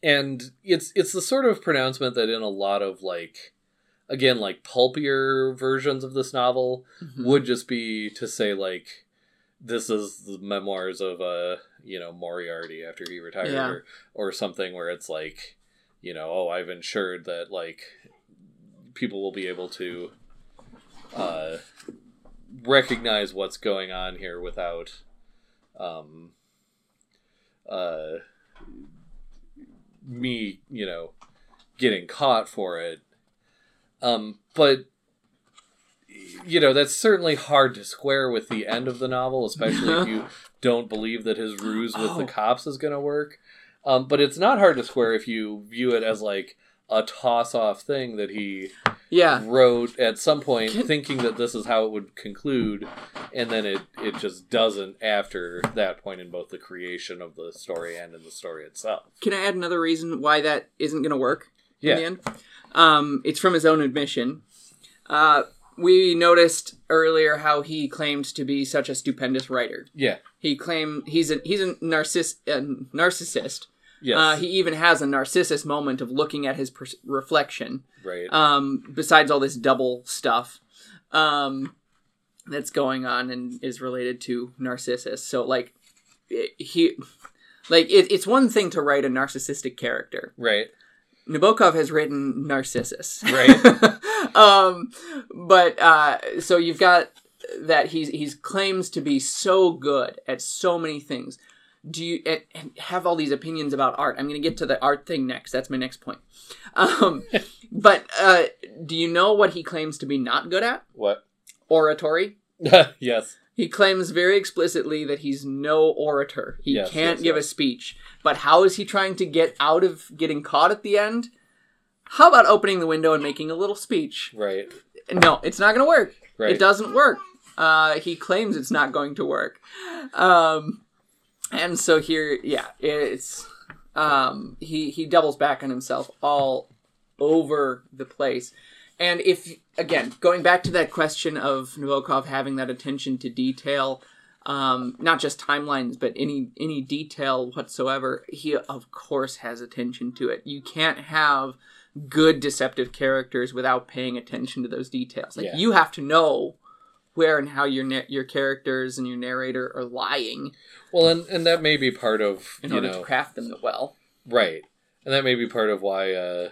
S2: and it's it's the sort of pronouncement that in a lot of like again like pulpier versions of this novel
S1: Mm-hmm.
S2: would just be to say like this is the memoirs of uh you know Moriarty after he retired
S1: Yeah.
S2: or or something where it's like you know oh I've ensured that like people will be able to uh recognize what's going on here without um uh me you know getting caught for it um but you know that's certainly hard to square with the end of the novel especially if you don't believe that his ruse with the
S1: Oh.
S2: cops is going to work um, but it's not hard to square if you view it as like a toss off thing that he
S1: Yeah.
S2: wrote at some point
S1: Can-
S2: thinking that this is how it would conclude and then it it just doesn't after that point in both the creation of the story and in the story itself
S1: Can I add another reason why that isn't going to work
S2: yeah
S1: in the end? Um, it's from his own admission. Uh, we noticed earlier how he claimed to be such a stupendous writer.
S2: yeah
S1: He claimed he's a he's a narciss a narcissist.
S2: yes
S1: Uh, he even has a narcissus moment of looking at his per- reflection.
S2: right
S1: Um, besides all this double stuff, um, that's going on and is related to Narcissus. So like, he, like it, it's one thing to write a narcissistic character.
S2: right
S1: Nabokov has written Narcissus,
S2: Right.
S1: um, but uh, so you've got that he's he's claims to be so good at so many things. Do you and, and have all these opinions about art? I'm going to get to the art thing next. That's my next point. Um, but uh, do you know what he claims to be not good at?
S2: what
S1: Oratory.
S2: yes
S1: He claims very explicitly that he's no orator. He
S2: Yes,
S1: can't
S2: yes,
S1: give
S2: yes.
S1: a speech. But how is he trying to get out of getting caught at the end? How about opening the window and making a little speech?
S2: right
S1: No, it's not going to work.
S2: right
S1: It doesn't work. Uh, he claims it's not going to work. Um, and so here, yeah, it's um, he he doubles back on himself all over the place. And if again, going back to that question of Nabokov having that attention to detail, um, not just timelines, but any any detail whatsoever, he of course has attention to it. You can't have good deceptive characters without paying attention to those details. Like
S2: Yeah.
S1: you have to know where and how your na- your characters and your narrator are lying
S2: well and and that may be part of
S1: in
S2: you
S1: order
S2: know
S1: to craft them well.
S2: Right. And that may be part of why uh,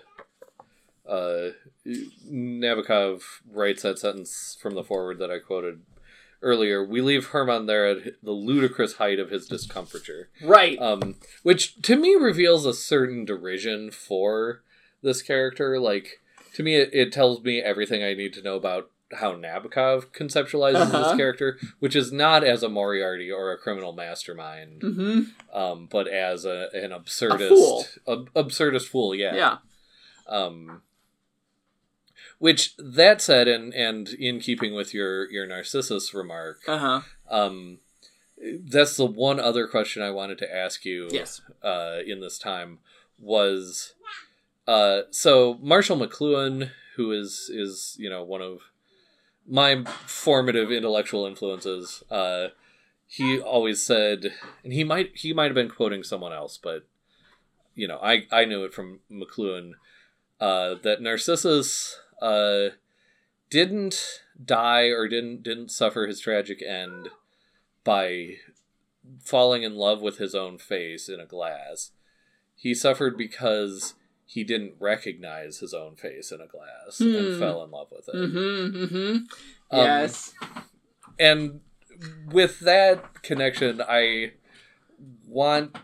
S2: uh, Nabokov writes that sentence from the forward that I quoted earlier. We leave Herman there at the ludicrous height of his discomfiture.
S1: Right.
S2: Um, which to me reveals a certain derision for this character. Like, to me, it, it tells me everything I need to know about how Nabokov conceptualizes
S1: Uh-huh.
S2: this character, which is not as a Moriarty or a criminal mastermind
S1: hmm
S2: um, but as a, an absurdist,
S1: fool.
S2: ab- absurdist fool, yeah.
S1: Yeah.
S2: Um, which that said, and and in keeping with your your Narcissus remark,
S1: Uh huh.
S2: um, that's the one other question I wanted to ask you.
S1: Yes.
S2: Uh, in this time was, uh, so Marshall McLuhan, who is is you know one of my formative intellectual influences. Uh, he always said, and he might he might have been quoting someone else, but you know, I I knew it from McLuhan uh, that Narcissus uh, didn't die or didn't didn't suffer his tragic end by falling in love with his own face in a glass. He suffered because he didn't recognize his own face in a glass and
S1: Hmm.
S2: fell in love with it.
S1: Mm-hmm. Mm-hmm.
S2: Um,
S1: yes.
S2: and with that connection i want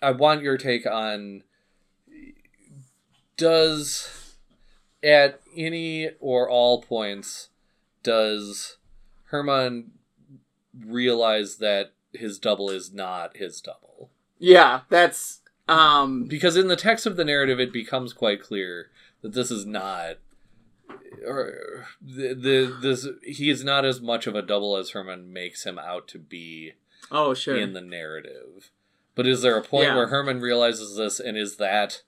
S2: i want your take on does at any or all points does herman realize that his double is not his double
S1: Yeah. That's um.
S2: because in the text of the narrative it becomes quite clear that this is not or the, the this he is not as much of a double as Herman makes him out to be
S1: Oh sure.
S2: in the narrative. But is there a point
S1: Yeah.
S2: where Herman realizes this and is that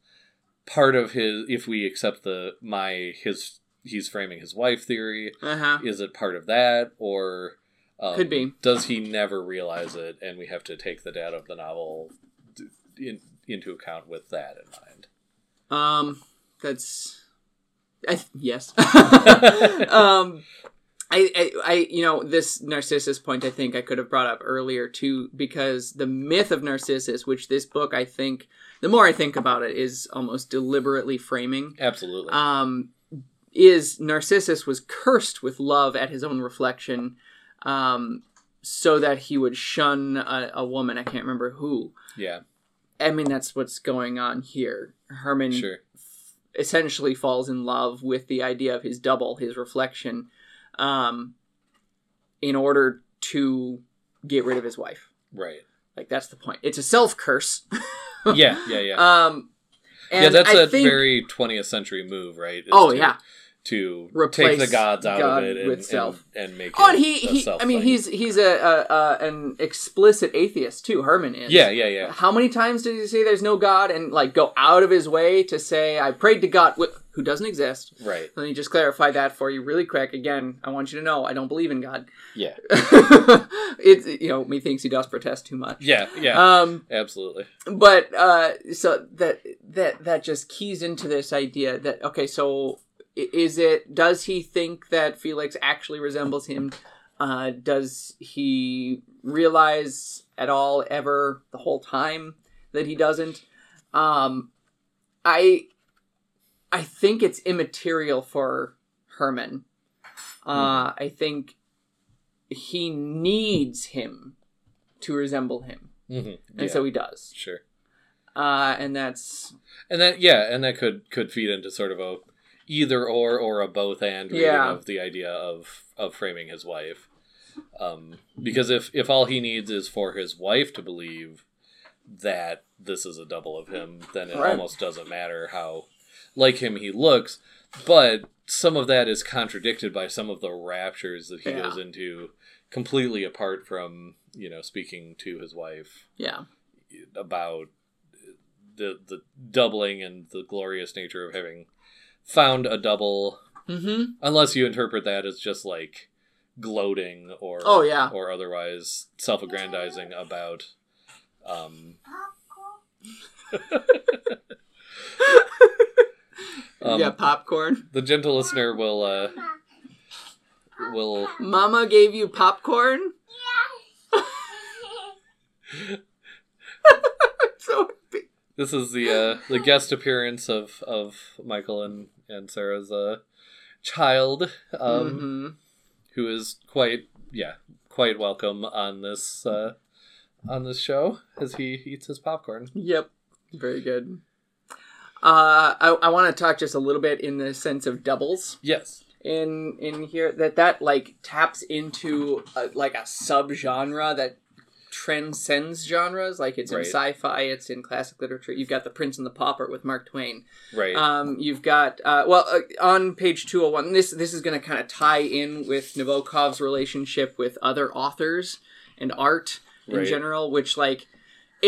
S2: part of his if we accept the my his he's framing his wife theory,
S1: Uh huh.
S2: is it part of that or um,
S1: Could be.
S2: does he never realize it and we have to take the data of the novel in, into account with that in mind
S1: Um. That's. I, yes. um. I, I, I, you know, this Narcissus point I think I could have brought up earlier too, because the myth of Narcissus, which this book I think, the more I think about it, is almost deliberately framing.
S2: absolutely
S1: um, is Narcissus was cursed with love at his own reflection, um, so that he would shun a, a woman. I can't remember who.
S2: yeah
S1: I mean, that's what's going on here. Herman
S2: sure
S1: essentially falls in love with the idea of his double, his reflection, um, in order to get rid of his wife.
S2: right
S1: Like that's the point. It's a self curse.
S2: yeah yeah yeah
S1: Um, and
S2: yeah that's
S1: I
S2: a
S1: think-
S2: very 20th century move right Is
S1: Oh
S2: to-
S1: yeah,
S2: to
S1: Replace
S2: take the gods out
S1: God
S2: of it and,
S1: with
S2: and,
S1: self.
S2: and make
S1: Oh,
S2: it
S1: and he,
S2: a
S1: he
S2: self
S1: I mean,
S2: thing.
S1: he's he's a, a, a an explicit atheist too. Herman is.
S2: yeah yeah yeah
S1: How many times did he say there's no God and like go out of his way to say I prayed to God wh- who doesn't exist?
S2: right
S1: Let me just clarify that for you really quick. Again, I want you to know I don't believe in God.
S2: yeah
S1: it you know methinks he does protest too much.
S2: yeah yeah
S1: Um,
S2: absolutely
S1: but uh, so that that that just keys into this idea that okay, so is it? Does he think that Felix actually resembles him? Uh, does he realize at all ever the whole time that he doesn't? Um, I I think it's immaterial for Herman. Uh, I think he needs him to resemble him,
S2: hmm
S1: and so he does.
S2: Sure.
S1: Uh, and that's
S2: and that yeah and that could could feed into sort of a either or or a both and reading
S1: Yeah.
S2: of the idea of of framing his wife. Um because if if all he needs is for his wife to believe that this is a double of him then it
S1: Right.
S2: almost doesn't matter how like him he looks but some of that is contradicted by some of the raptures that he
S1: Yeah.
S2: goes into completely apart from you know speaking to his wife
S1: yeah,
S2: about the the doubling and the glorious nature of having found a double
S1: mm-hmm.
S2: unless you interpret that as just like gloating or
S1: Oh, yeah.
S2: or otherwise self-aggrandizing about um um,
S1: yeah, popcorn.
S2: the gentle listener will uh will
S1: Mama gave you popcorn. Yes. so happy.
S2: this is the uh the guest appearance of of Michael and and Sarah's uh child um
S1: Mhm.
S2: who is quite yeah quite welcome on this uh on this show as he eats his popcorn
S1: Yep, very good. Uh, I, I want to talk just a little bit in the sense of doubles.
S2: Yes.
S1: In in here that that like taps into a, like a subgenre that transcends genres. Like it's in sci-fi it's in classic literature. You've got the prince and the pauper with mark twain.
S2: Right.
S1: Um, you've got uh, well uh, on page two hundred one. This this is going to kind of tie in with Nabokov's relationship with other authors and art in
S2: Right.
S1: general, which like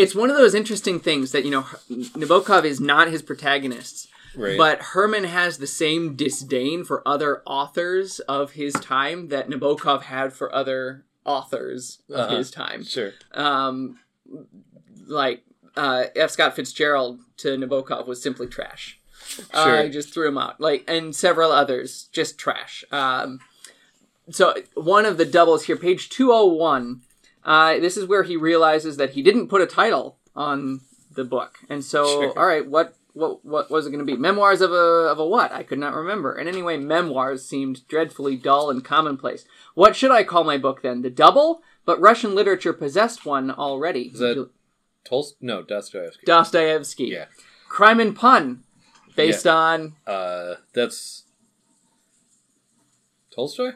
S1: it's one of those interesting things that you know Nabokov is not his protagonist.
S2: right
S1: but Herman has the same disdain for other authors of his time that Nabokov had for other authors of
S2: Uh-huh.
S1: his time
S2: sure
S1: um, like uh, F. Scott Fitzgerald to Nabokov was simply trash. Uh,
S2: Sure.
S1: I just threw him out. Like, and several others, just trash. Um, so one of the doubles here, page two hundred one. Uh, this is where he realizes that he didn't put a title on the book, and so
S2: Sure.
S1: all right, what what what was it going to be? Memoirs of a of a what? I could not remember. And anyway, memoirs seemed dreadfully dull and commonplace. What should I call my book then? The double? But Russian literature possessed one already.
S2: Is that- Tolst no Dostoevsky
S1: Dostoevsky.
S2: yeah
S1: Crime and Pun, based on
S2: uh that's Tolstoy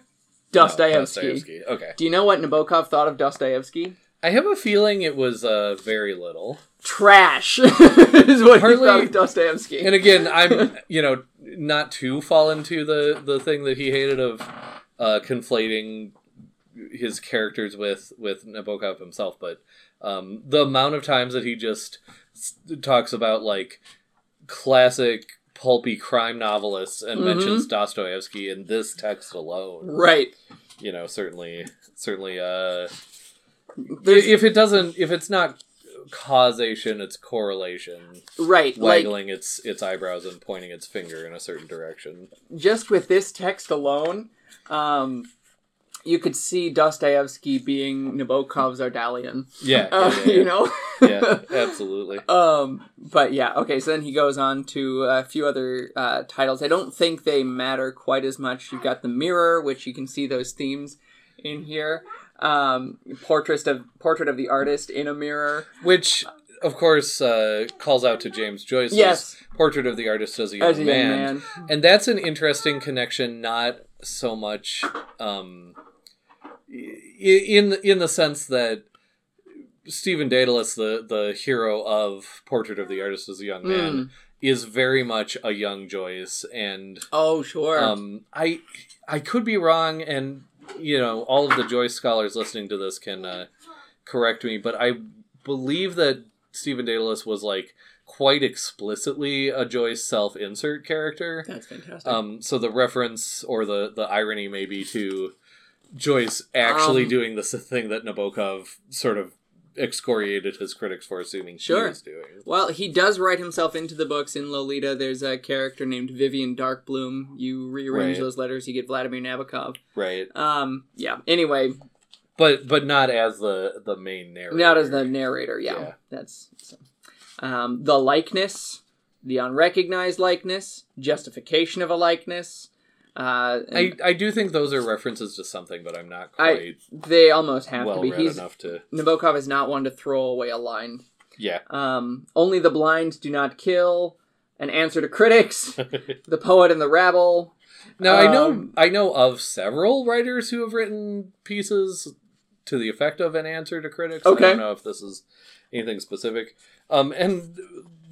S1: Dostoevsky.
S2: Dostoevsky okay
S1: Do you know what Nabokov thought of Dostoevsky?
S2: I have a feeling it was uh very little
S1: Trash is what
S2: Partly-
S1: he thought of Dostoevsky.
S2: and again i'm you know not to fall into the the thing that he hated of uh conflating his characters with with nabokov himself but um the amount of times that he just talks about like classic pulpy crime novelists and
S1: Mhm.
S2: mentions dostoevsky in this text alone
S1: right.
S2: you know certainly certainly uh
S1: There's,
S2: if it doesn't if it's not causation it's correlation
S1: right. Like
S2: waggling its its eyebrows and pointing its finger in a certain direction.
S1: just with this text alone, um, you could see Dostoevsky being Nabokov's Ardalion.
S2: Yeah,
S1: Uh,
S2: yeah, yeah,
S1: You know.
S2: yeah, absolutely.
S1: Um, but yeah, okay. So then he goes on to a few other uh, titles. I don't think they matter quite as much. You've got the Mirror, which you can see those themes in here. Um, portrait of portrait of the artist in a mirror.
S2: Which, of course, uh, calls out to James Joyce's
S1: Yes.
S2: portrait of the artist as a young,
S1: As a young
S2: man.
S1: man.
S2: and that's an interesting connection. Not so much um, in in the sense that Stephen Dedalus, the the hero of Portrait of the Artist as a Young Man,
S1: Mm.
S2: is very much a young Joyce, and
S1: Oh, sure.
S2: um, I I could be wrong, and you know all of the Joyce scholars listening to this can uh, correct me, but I believe that Stephen Dedalus was like quite explicitly a Joyce self-insert character.
S1: That's fantastic.
S2: Um, so the reference or the the irony may be to Joyce actually
S1: Um,
S2: doing this thing that Nabokov sort of excoriated his critics for assuming
S1: Sure.
S2: he was doing.
S1: Well, he does write himself into the books in Lolita. There's a character named Vivian Darkbloom. You rearrange
S2: Right.
S1: those letters, you get Vladimir Nabokov.
S2: Right,
S1: Um, yeah. Anyway,
S2: but but not as the the main narrator.
S1: not as the narrator. Yeah,
S2: Yeah.
S1: that's so. um, the likeness, the unrecognized likeness, justification of a likeness. Uh,
S2: I, I do think those are references to something, but I'm not
S1: I-
S2: quite
S1: they almost have
S2: well
S1: to be. He's
S2: enough to.
S1: Nabokov is not one to throw away a line.
S2: Yeah.
S1: Um, only the blind do not kill. An answer to critics. the poet and the rabble.
S2: now I know
S1: Um,
S2: I know of several writers who have written pieces to the effect of an answer to critics. I don't know if this is anything specific. Um, and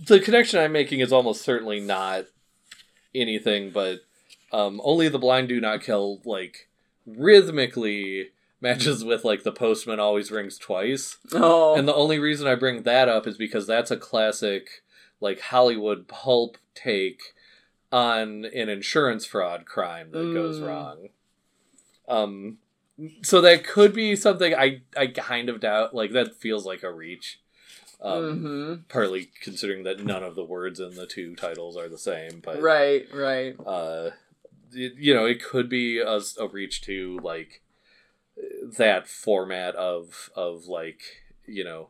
S2: the connection I'm making is almost certainly not anything, but um, only the blind do not kill. Like rhythmically matches with like the postman always rings twice.
S1: Oh,
S2: And the only reason I bring that up is because that's a classic, like Hollywood pulp take on an insurance fraud crime that goes
S1: Mm.
S2: wrong. Um, so that could be something I I kind of doubt. Like that feels like a reach. Um,
S1: hmm
S2: partly considering that none of the words in the two titles are the same, but
S1: right, right.
S2: uh, it, you know, it could be a, a reach to like that format of of like you know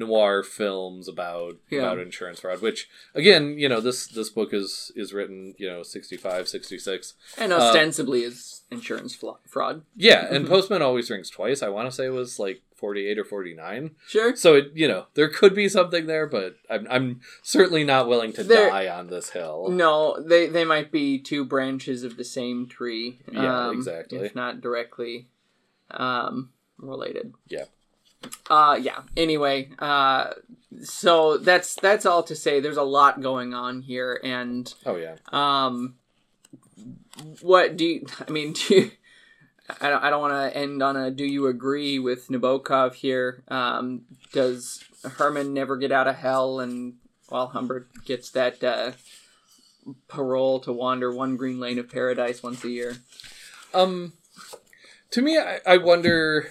S2: noir films about
S1: Yeah.
S2: about insurance fraud which again you know this this book is is written you know 65 66
S1: And
S2: Uh,
S1: ostensibly is insurance fraud.
S2: yeah and
S1: Mhm.
S2: postman always rings twice i want to say it was like 48 or 49
S1: Sure.
S2: so it you know there could be something there but i'm, I'm certainly not willing to
S1: There-
S2: die on this hill
S1: No, they they might be two branches of the same tree.
S2: Yeah,
S1: um,
S2: exactly.
S1: If not directly um, related.
S2: Yeah.
S1: Uh yeah. Anyway, uh so that's that's all to say. There's a lot going on here and
S2: oh yeah.
S1: um what do you I mean do you I don't, I don't want to end on a do you agree with Nabokov here? Um does Herman never get out of hell and while Humbert gets that uh parole to wander one green lane of paradise once a year?
S2: Um, to me, I, I wonder,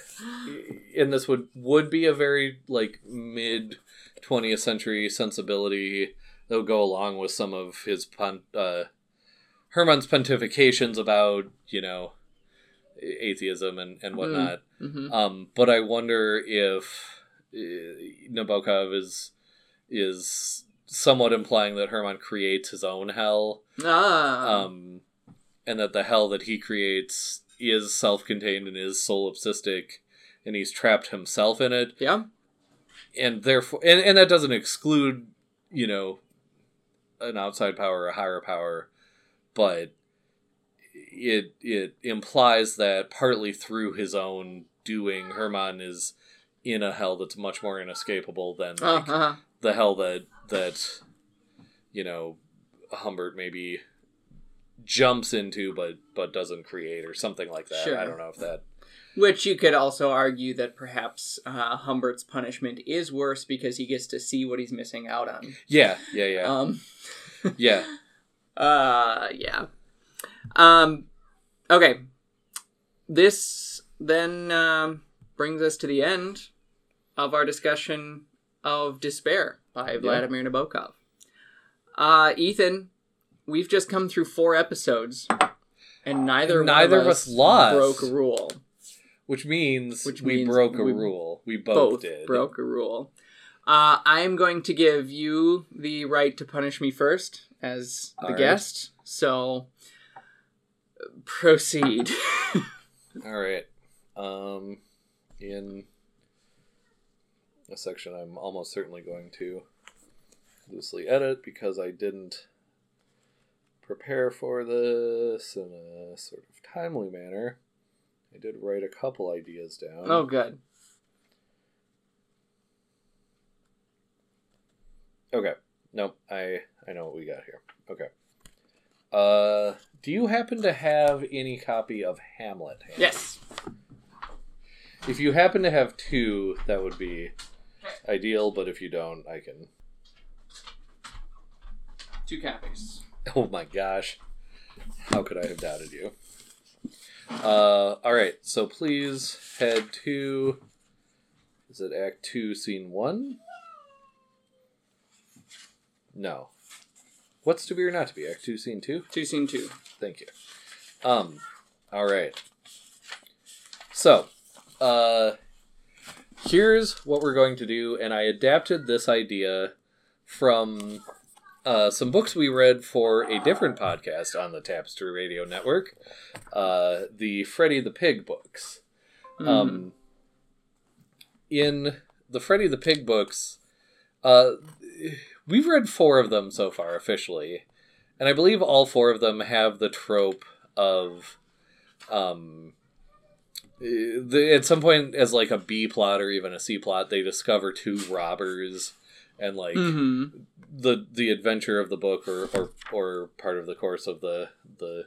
S2: and this would would be a very like mid twentieth century sensibility that would go along with some of his pon- uh, Herman's pontifications about you know atheism and and whatnot.
S1: hmm
S2: Um, but I wonder if uh, Nabokov is is somewhat implying that Herman creates his own hell.
S1: Ah.
S2: Um, and that the hell that he creates is self-contained and is solipsistic, and he's trapped himself in it,
S1: yeah
S2: and therefore, and, and that doesn't exclude, you know, an outside power a higher power, but it it implies that partly through his own doing, Herman is in a hell that's much more inescapable than like,
S1: uh-huh.
S2: the hell that that you know Humbert maybe jumps into but but doesn't create or something like that.
S1: Sure.
S2: I don't know if that
S1: Which you could also argue that perhaps uh, Humbert's punishment is worse because he gets to see what he's missing out on.
S2: Yeah, yeah, yeah.
S1: Um,
S2: yeah.
S1: uh, yeah. Um, okay. This then um, brings us to the end of our discussion of Despair by Vladimir Nabokov. Uh, Ethan, we've just come through four episodes, and neither
S2: Neither of us lost.
S1: broke a rule.
S2: Which means
S1: Which
S2: we
S1: means
S2: broke a
S1: we
S2: rule. We both,
S1: both
S2: did.
S1: broke a rule. Uh, I am going to give you the right to punish me first as the
S2: All right.
S1: guest. So proceed.
S2: All right. Um in a section I'm almost certainly going to loosely edit because I didn't prepare for this in a sort of timely manner. I did write a couple ideas down.
S1: oh, good.
S2: Okay. Nope. I I know what we got here. Okay. Uh, do you happen to have any copy of Hamlet? handy?
S1: Yes.
S2: If you happen to have two, that would be ideal. But if you don't, I can.
S1: Two copies.
S2: Oh my gosh. How could I have doubted you? Uh, all right. So please head to. Is it Act Two, Scene One? No. What's to be or not to be? Act Two, Scene Two.
S1: Two scene two.
S2: Thank you. Um, all right. So, uh, here's what we're going to do, and I adapted this idea from uh, some books we read for a different podcast on the Tapestry Radio Network, uh, the Freddy the Pig books. Um, in the Freddy the Pig books, uh, we've read four of them so far officially, and I believe all four of them have the trope of, um, the, at some point as like a B plot or even a C plot, they discover two robbers, and like
S1: hmm
S2: the the adventure of the book or, or or part of the course of the the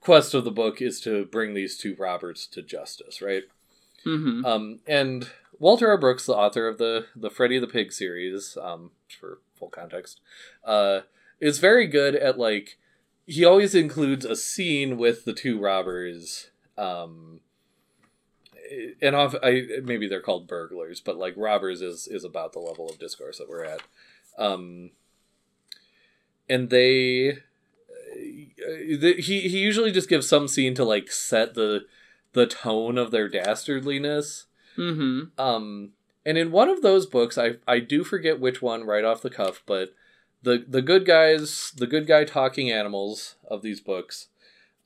S2: quest of the book is to bring these two robbers to justice, right?
S1: hmm
S2: Um, and Walter R. Brooks, the author of the the Freddy the Pig series, um, for full context, uh, is very good at like he always includes a scene with the two robbers. Um, and off, I maybe they're called burglars, but like robbers is is about the level of discourse that we're at. Um, and they, uh, the, he he usually just gives some scene to like set the the tone of their dastardliness.
S1: hmm
S2: Um, and in one of those books, I I do forget which one right off the cuff, but the the good guys, the good guy talking animals of these books,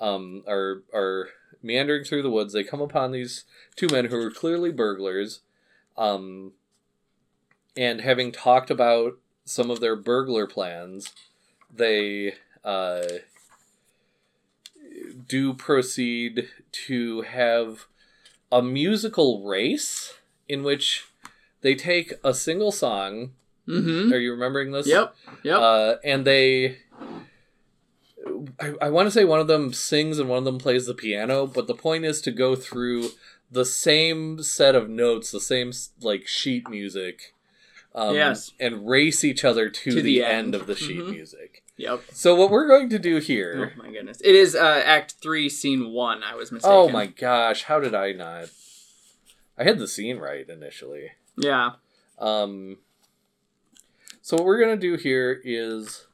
S2: um, are are meandering through the woods. They come upon these two men who are clearly burglars, um, and having talked about some of their burglar plans, they uh do proceed to have a musical race in which they take a single song.
S1: hmm
S2: Are you remembering this?
S1: Yep. Yep.
S2: Uh, and they. I, I want to say one of them sings and one of them plays the piano, but the point is to go through the same set of notes, the same like sheet music, um,
S1: Yes.
S2: and race each other to,
S1: To
S2: the,
S1: the
S2: end
S1: end.
S2: of the sheet
S1: Mhm.
S2: music.
S1: yep.
S2: So what we're going to do here?
S1: Oh my goodness! It is uh, Act Three, Scene One. I was mistaken.
S2: Oh, my gosh, how did I not? I had the scene right initially.
S1: Yeah.
S2: Um, so what we're gonna do here is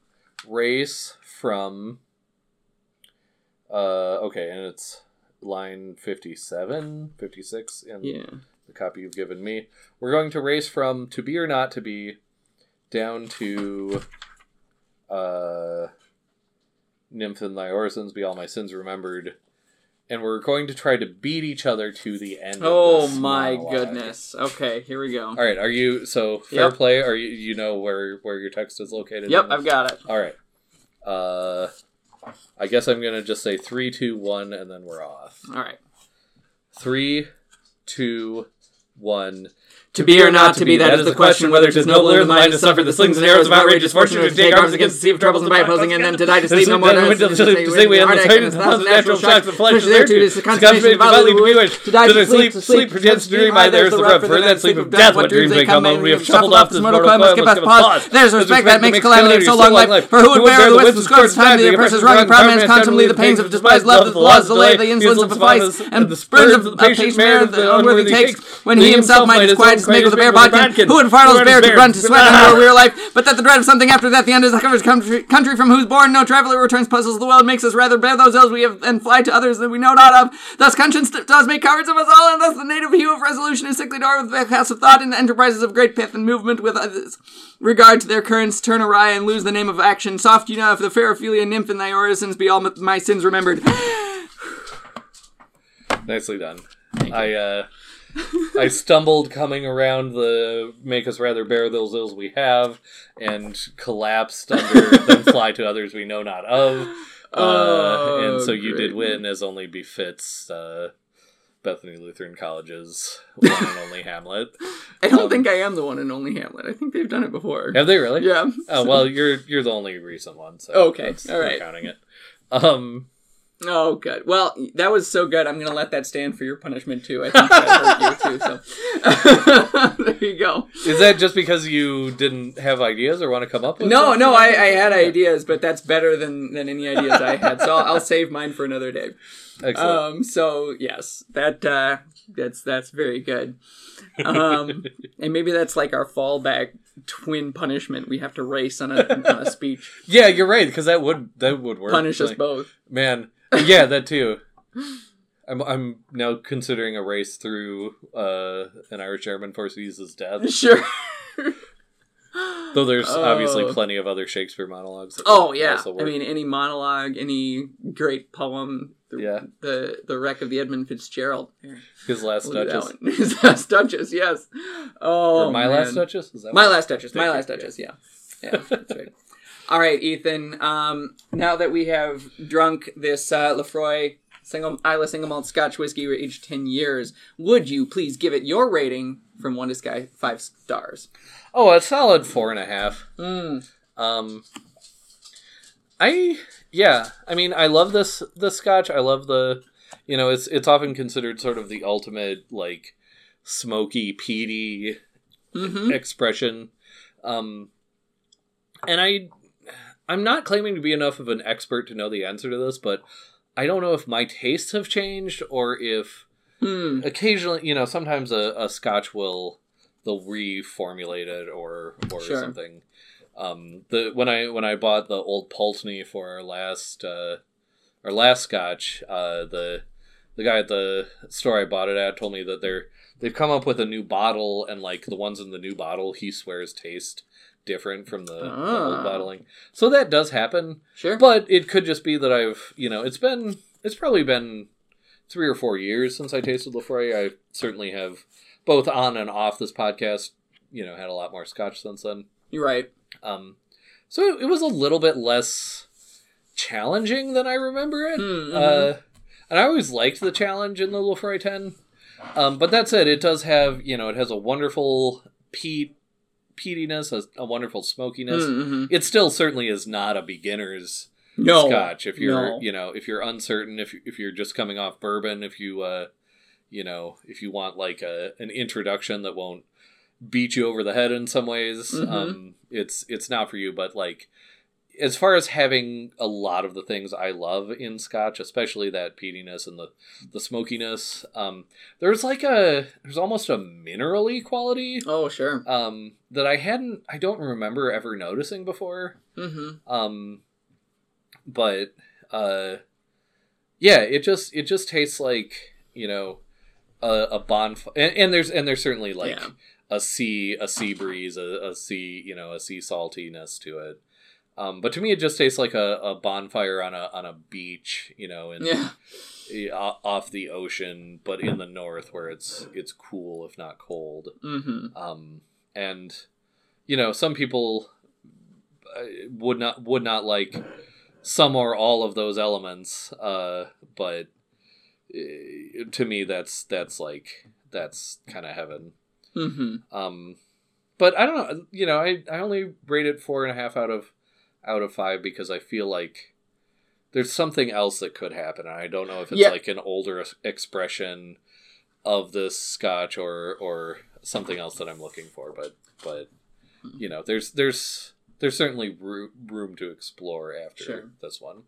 S2: race from. Uh, okay, and it's line 57, 56 in
S1: Yeah.
S2: The copy you've given me. We're going to race from to be or not to be down to uh, Nymph and thy orisons be all my sins remembered. And we're going to try to beat each other to the end. of
S1: Oh my
S2: monologue.
S1: goodness. Okay, here we go.
S2: All right, are you so fair
S1: Yep.
S2: play? Are you you know where where your text is located?
S1: Yep. I've got it.
S2: All right. Uh, I guess I'm gonna just say three, two, one, and then we're off.
S1: All right.
S2: Three, two, one.
S1: To be or not to be, that is the question. Whether 'tis nobler in the mind to suffer the slings and arrows of outrageous fortune, or to take arms against the sea of troubles and by opposing, and then to die to sleep no more than
S2: to say we have the titan and thousand natural shocks of flesh
S1: there too, is the consummation of bodily to die to sleep, to sleep,
S2: pretends to dream, I there's the rub, for that sleep of death, what dreams may come, we have shuffled off this mortal coil, must give us pause.
S1: There's respect that makes calamity of so long life, for who would bear the wisp of scorch time, the oppressor's rugged proud man's constantly the pains of despised love, the laws delay, the insolence of vice, and the spurns of the patient merit of the unworthy takes, when he himself might disquiet his make with a bare bodkin, who would fardels bear to run to sweat under a weary life, but that the dread of something after death, the end is covers country, country from whose born no traveller returns, puzzles the world, makes us rather bear those ills we have and fly to others that we know not of. Thus conscience does make cowards of us all, and thus the native hue of resolution is sickly door with the cast of thought, and enterprises of great pith and movement with others. Regard to their currents turn awry and lose the name of action. Soft you know if the fair Ophelia nymph and thy orisons be all my sins remembered.
S2: Nicely done. I uh, I stumbled coming around the make us rather bear those ills we have, and collapsed under then fly to others we know not of. Uh,
S1: Oh,
S2: and so you did
S1: great.
S2: win, as only befits uh, Bethany Lutheran College's one and only Hamlet.
S1: I don't
S2: Um,
S1: think I am the one and only Hamlet. I think they've done it before.
S2: Have they really?
S1: Yeah.
S2: Oh well, you're you're the only recent one. So
S1: Okay, all
S2: counting it. Um,
S1: Oh, good. Well, that was so good. I'm gonna let that stand for your punishment too. I think that hurt you too. So there you go.
S2: is that just because you didn't have ideas or want to come up with?
S1: No,
S2: something?
S1: no, I, I had ideas, but that's better than than any ideas I had. So I'll, I'll save mine for another day.
S2: Excellent.
S1: Um. So yes, that uh, that's that's very good. Um, and maybe that's like our fallback twin punishment. We have to race on a on a speech,
S2: yeah, you're right because that would that would work.
S1: punish us both.
S2: Man, yeah, that too. I'm I'm now considering a race through uh, an Irish Airman Forces' death.
S1: Sure.
S2: Though there's obviously
S1: Oh.
S2: plenty of other Shakespeare monologues.
S1: Oh yeah, I mean any monologue, any great poem. The,
S2: Yeah.
S1: the the wreck of the Edmund Fitzgerald.
S2: His last
S1: we'll
S2: Duchess.
S1: His last Duchess, yes. Oh,
S2: or my
S1: man.
S2: last Duchess. Is that
S1: My last Duchess. My
S2: Thank
S1: last Duchess. Yeah, yeah, that's right. All right, Ethan. Um, now that we have drunk this uh, Laphroaig single Islay single malt Scotch whiskey aged ten years, would you please give it your rating from one to sky five stars?
S2: Oh, a solid four and a half.
S1: Mm.
S2: Um, I yeah, I mean, I love this the Scotch. I love the, you know, it's it's often considered sort of the ultimate like smoky, peaty
S1: hmm
S2: expression. Um, and I, I'm not claiming to be enough of an expert to know the answer to this, but I don't know if my tastes have changed or if
S1: Hmm.
S2: occasionally, you know, sometimes a, a Scotch will they'll reformulate it or or
S1: Sure.
S2: something. Um, the when I when I bought the old Pulteney for our last uh, our last Scotch, uh, the the guy at the store I bought it at told me that they're they've come up with a new bottle and like the ones in the new bottle he swears taste different from the, the old
S1: Ah.
S2: bottling. So that does happen.
S1: Sure.
S2: But it could just be that I've, you know, it's been, it's probably been three or four years since I tasted Laphroaig. I certainly have, both on and off this podcast, you know, had a lot more scotch since then.
S1: You're right.
S2: Um, so it was a little bit less challenging than I remember it.
S1: Hmm, mhm.
S2: Uh, and I always liked the challenge in the Laphroaig 10. Um, but that said, it does have, you know, it has a wonderful peat, peatiness, a, a wonderful smokiness.
S1: Mhm.
S2: It still certainly is not a beginner's
S1: No.
S2: scotch if you're
S1: no.
S2: you know if you're uncertain if if you're just coming off bourbon if you uh you know if you want like a an introduction that won't beat you over the head in some ways
S1: Mhm.
S2: um it's it's not for you but like as far as having a lot of the things I love in scotch especially that peatiness and the the smokiness um there's like a there's almost a minerally quality
S1: Oh, sure.
S2: um that I hadn't I don't remember ever noticing before
S1: Mm-hmm.
S2: um but uh yeah it just it just tastes like you know a, a bonfire and, and there's and there's certainly like
S1: Yeah.
S2: a sea a sea breeze a, a sea you know a sea saltiness to it um but to me it just tastes like a, a bonfire on a on a beach you know in
S1: Yeah.
S2: o- off the ocean but in the north where it's it's cool if not cold
S1: Mm-hmm.
S2: um, and you know some people uh, would not would not like some or all of those elements uh, but uh, to me that's that's like that's kind of heaven
S1: Mm-hmm.
S2: um, but I don't know you know I, I only rate it four and a half out of out of five because I feel like there's something else that could happen and I don't know if it's
S1: Yeah.
S2: like an older expression of this scotch or or something else that I'm looking for but but you know there's there's there's certainly roo- room to explore after
S1: Sure.
S2: this one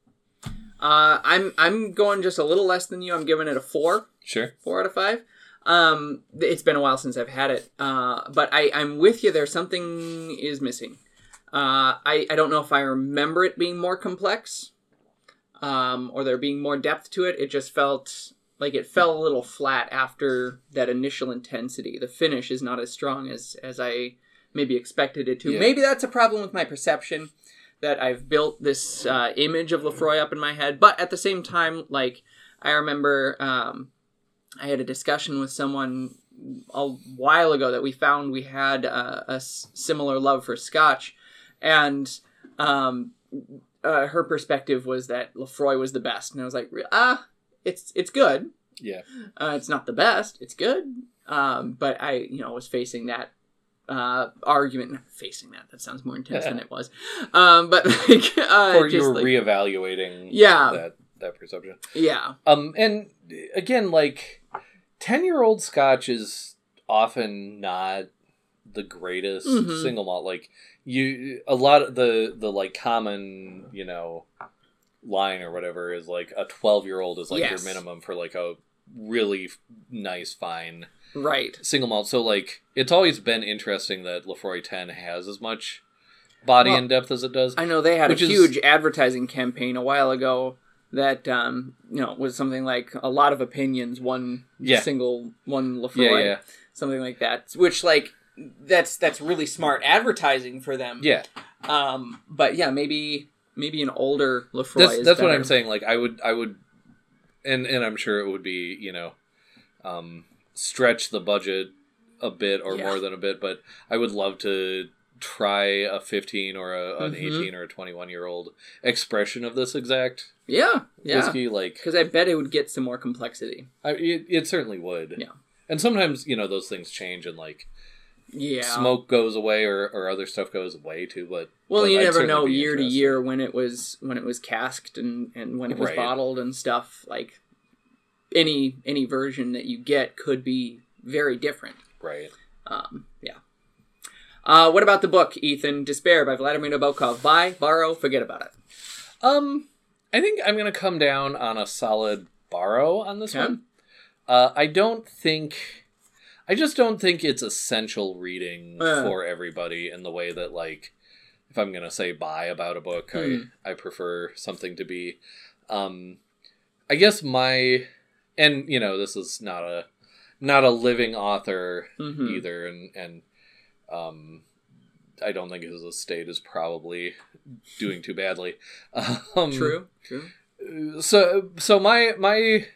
S1: Uh, I'm I'm going just a little less than you. I'm giving it a four,
S2: sure
S1: four out of five. Um, it's been a while since I've had it, uh, but I I'm with you. There something is missing. Uh, I I don't know if I remember it being more complex, um, or there being more depth to it. It just felt like it fell a little flat after that initial intensity. The finish is not as strong as as I maybe expected it to.
S2: Yeah.
S1: Maybe that's a problem with my perception that I've built this uh, image of Laphroaig up in my head. But at the same time, like I remember, um, I had a discussion with someone a while ago that we found we had uh, a s- similar love for Scotch, and um, uh, her perspective was that Laphroaig was the best, and I was like, ah, it's it's good.
S2: Yeah.
S1: Uh, it's not the best. It's good. Um, but I, you know, was facing that uh, argument. Not facing that. That sounds more intense than it was. Um, but like, uh,
S2: or you
S1: just
S2: were
S1: like,
S2: reevaluating
S1: Yeah.
S2: that that perception.
S1: yeah,
S2: Um, and again, like ten year old Scotch is often not the greatest
S1: Mhm.
S2: single malt. Like you, a lot of the the like common you know line or whatever is like a twelve year old is like
S1: Yes.
S2: your minimum for like a really f- nice fine
S1: right.
S2: single malt. So like it's always been interesting that Laphroaig Ten has as much body
S1: Well,
S2: and depth as it does.
S1: I know they had a
S2: is-
S1: huge advertising campaign a while ago that um, you know was something like a lot of opinions, one
S2: Yeah.
S1: single one
S2: yeah,
S1: Laphroaig,
S2: yeah,
S1: something like that. Which like that's that's really smart advertising for them.
S2: yeah.
S1: Um, but yeah, maybe maybe an older Laphroaig.
S2: that's
S1: is
S2: that's what. I'm saying. Like I would I would, and and I'm sure it would be you know, um, stretch the budget a bit or
S1: Yeah.
S2: more than a bit, but I would love to try a 15 or a, an
S1: Mhm.
S2: 18 or a 21 year old expression of this exact
S1: Yeah, yeah.
S2: whiskey. Like
S1: Because I bet it would get some more complexity.
S2: I, it, it certainly would.
S1: Yeah.
S2: And sometimes you know those things change and like
S1: Yeah.
S2: smoke goes away or, or other stuff goes away too. But
S1: Well,
S2: but
S1: you
S2: I'd
S1: never know year to year when it was when it was casked and and when it was
S2: Right.
S1: bottled and stuff. Like any any version that you get could be very different.
S2: Right.
S1: Um, yeah. Uh, what about the book, Ethan? Despair by Vladimir Nabokov. Buy, borrow, forget about it.
S2: Um, I think I'm gonna come down on a solid borrow on this
S1: Okay.
S2: one. Uh, I don't think, I just don't think it's essential reading
S1: Uh.
S2: for everybody in the way that like, if I'm gonna say buy about a book,
S1: Hmm.
S2: I I prefer something to be, um, I guess my, and you know this is not a, not a living author
S1: Mhm.
S2: either, and and um, I don't think his estate is probably doing too badly. Um,
S1: True, true.
S2: So so my my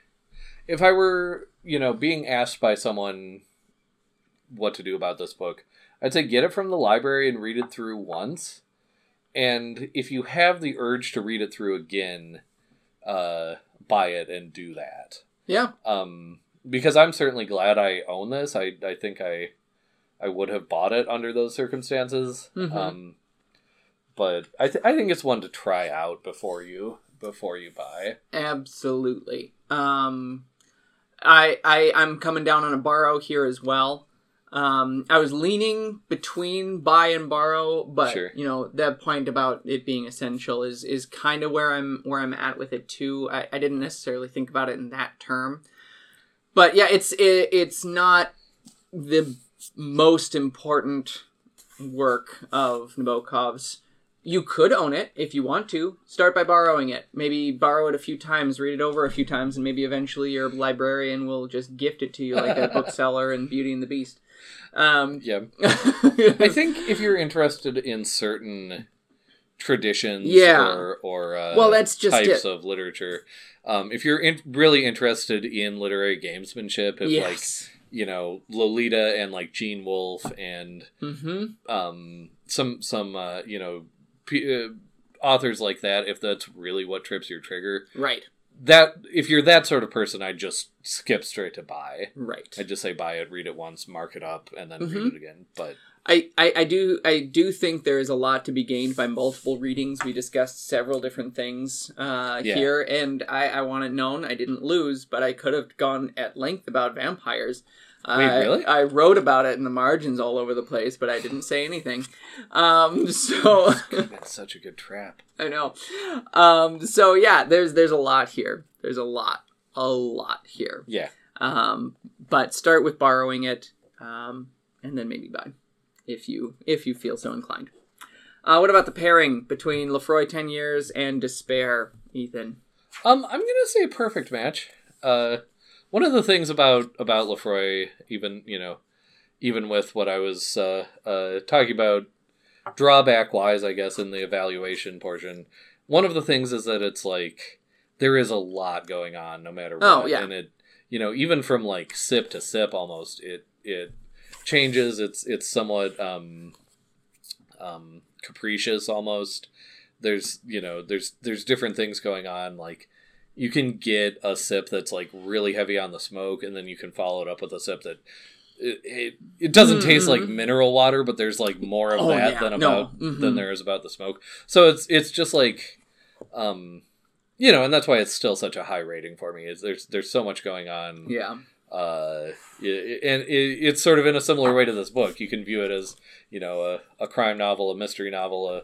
S2: if I were you know being asked by someone what to do about this book, I'd say get it from the library and read it through once. And if you have the urge to read it through again, uh, buy it and do that
S1: Yeah,
S2: um, because I'm certainly glad I own this. I, I think I I would have bought it under those circumstances.
S1: Mhm.
S2: Um, but I th- I think it's one to try out before you before you buy.
S1: absolutely. Um, I I I'm coming down on a borrow here as well. Um, I was leaning between buy and borrow, but
S2: Sure.
S1: you know that point about it being essential is is kind of where I'm where I'm at with it too. I, I didn't necessarily think about it in that term, but yeah, it's it, it's not the most important work of Nabokov's. You could own it if you want to. Start by borrowing it. Maybe borrow it a few times, read it over a few times, and maybe eventually your librarian will just gift it to you like a bookseller in Beauty and the Beast. Um,
S2: Yeah, I think if you're interested in certain traditions
S1: Yeah.
S2: or or uh,
S1: Well, that's just
S2: types
S1: it.
S2: of literature. Um, if you're in, really interested in literary gamesmanship, if like you know Lolita and like Gene Wolfe and
S1: mm-hmm.
S2: um, some some uh, you know p- uh, authors like that if that's really what trips your trigger
S1: Right.
S2: That if you're that sort of person i just skip straight to buy
S1: Right.
S2: i just say buy it read it once mark it up and then
S1: Mhm.
S2: read it again but
S1: I, I, I do I do think there is a lot to be gained by multiple readings. We discussed several different things uh,
S2: Yeah.
S1: here, and I, I want it known I didn't lose, but I could have gone at length about vampires.
S2: Wait,
S1: I,
S2: really?
S1: I wrote about it in the margins all over the place, but I didn't say anything. Um, so
S2: that's such a good trap
S1: I know. Um, so yeah, there's there's a lot here. There's a lot, a lot here.
S2: yeah
S1: Um, but start with borrowing it, um, and then maybe buy, if you if you feel so inclined. Uh, what about the pairing between Laphroaig Ten Years and Despair, Ethan?
S2: um i'm gonna say a perfect match uh one of the things about about Laphroaig even you know even with what i was uh uh talking about drawback wise i guess in the evaluation portion one of the things is that it's like there is a lot going on no matter what
S1: Oh, yeah.
S2: and it you know even from like sip to sip almost it it changes it's it's somewhat um um capricious almost there's you know there's there's different things going on like you can get a sip that's like really heavy on the smoke, and then you can follow it up with a sip that it it, it doesn't taste like
S1: Mhm.
S2: mineral water, but there's like more of
S1: Oh,
S2: that
S1: yeah.
S2: than
S1: No.
S2: about
S1: Mhm.
S2: than there is about the smoke. So it's it's just like, um, you know, and that's why it's still such a high rating for me. Is there's there's so much going on
S1: Yeah.
S2: uh, i- and it, it's sort of in a similar way to this book. You can view it as you know a, a crime novel, a mystery novel, a,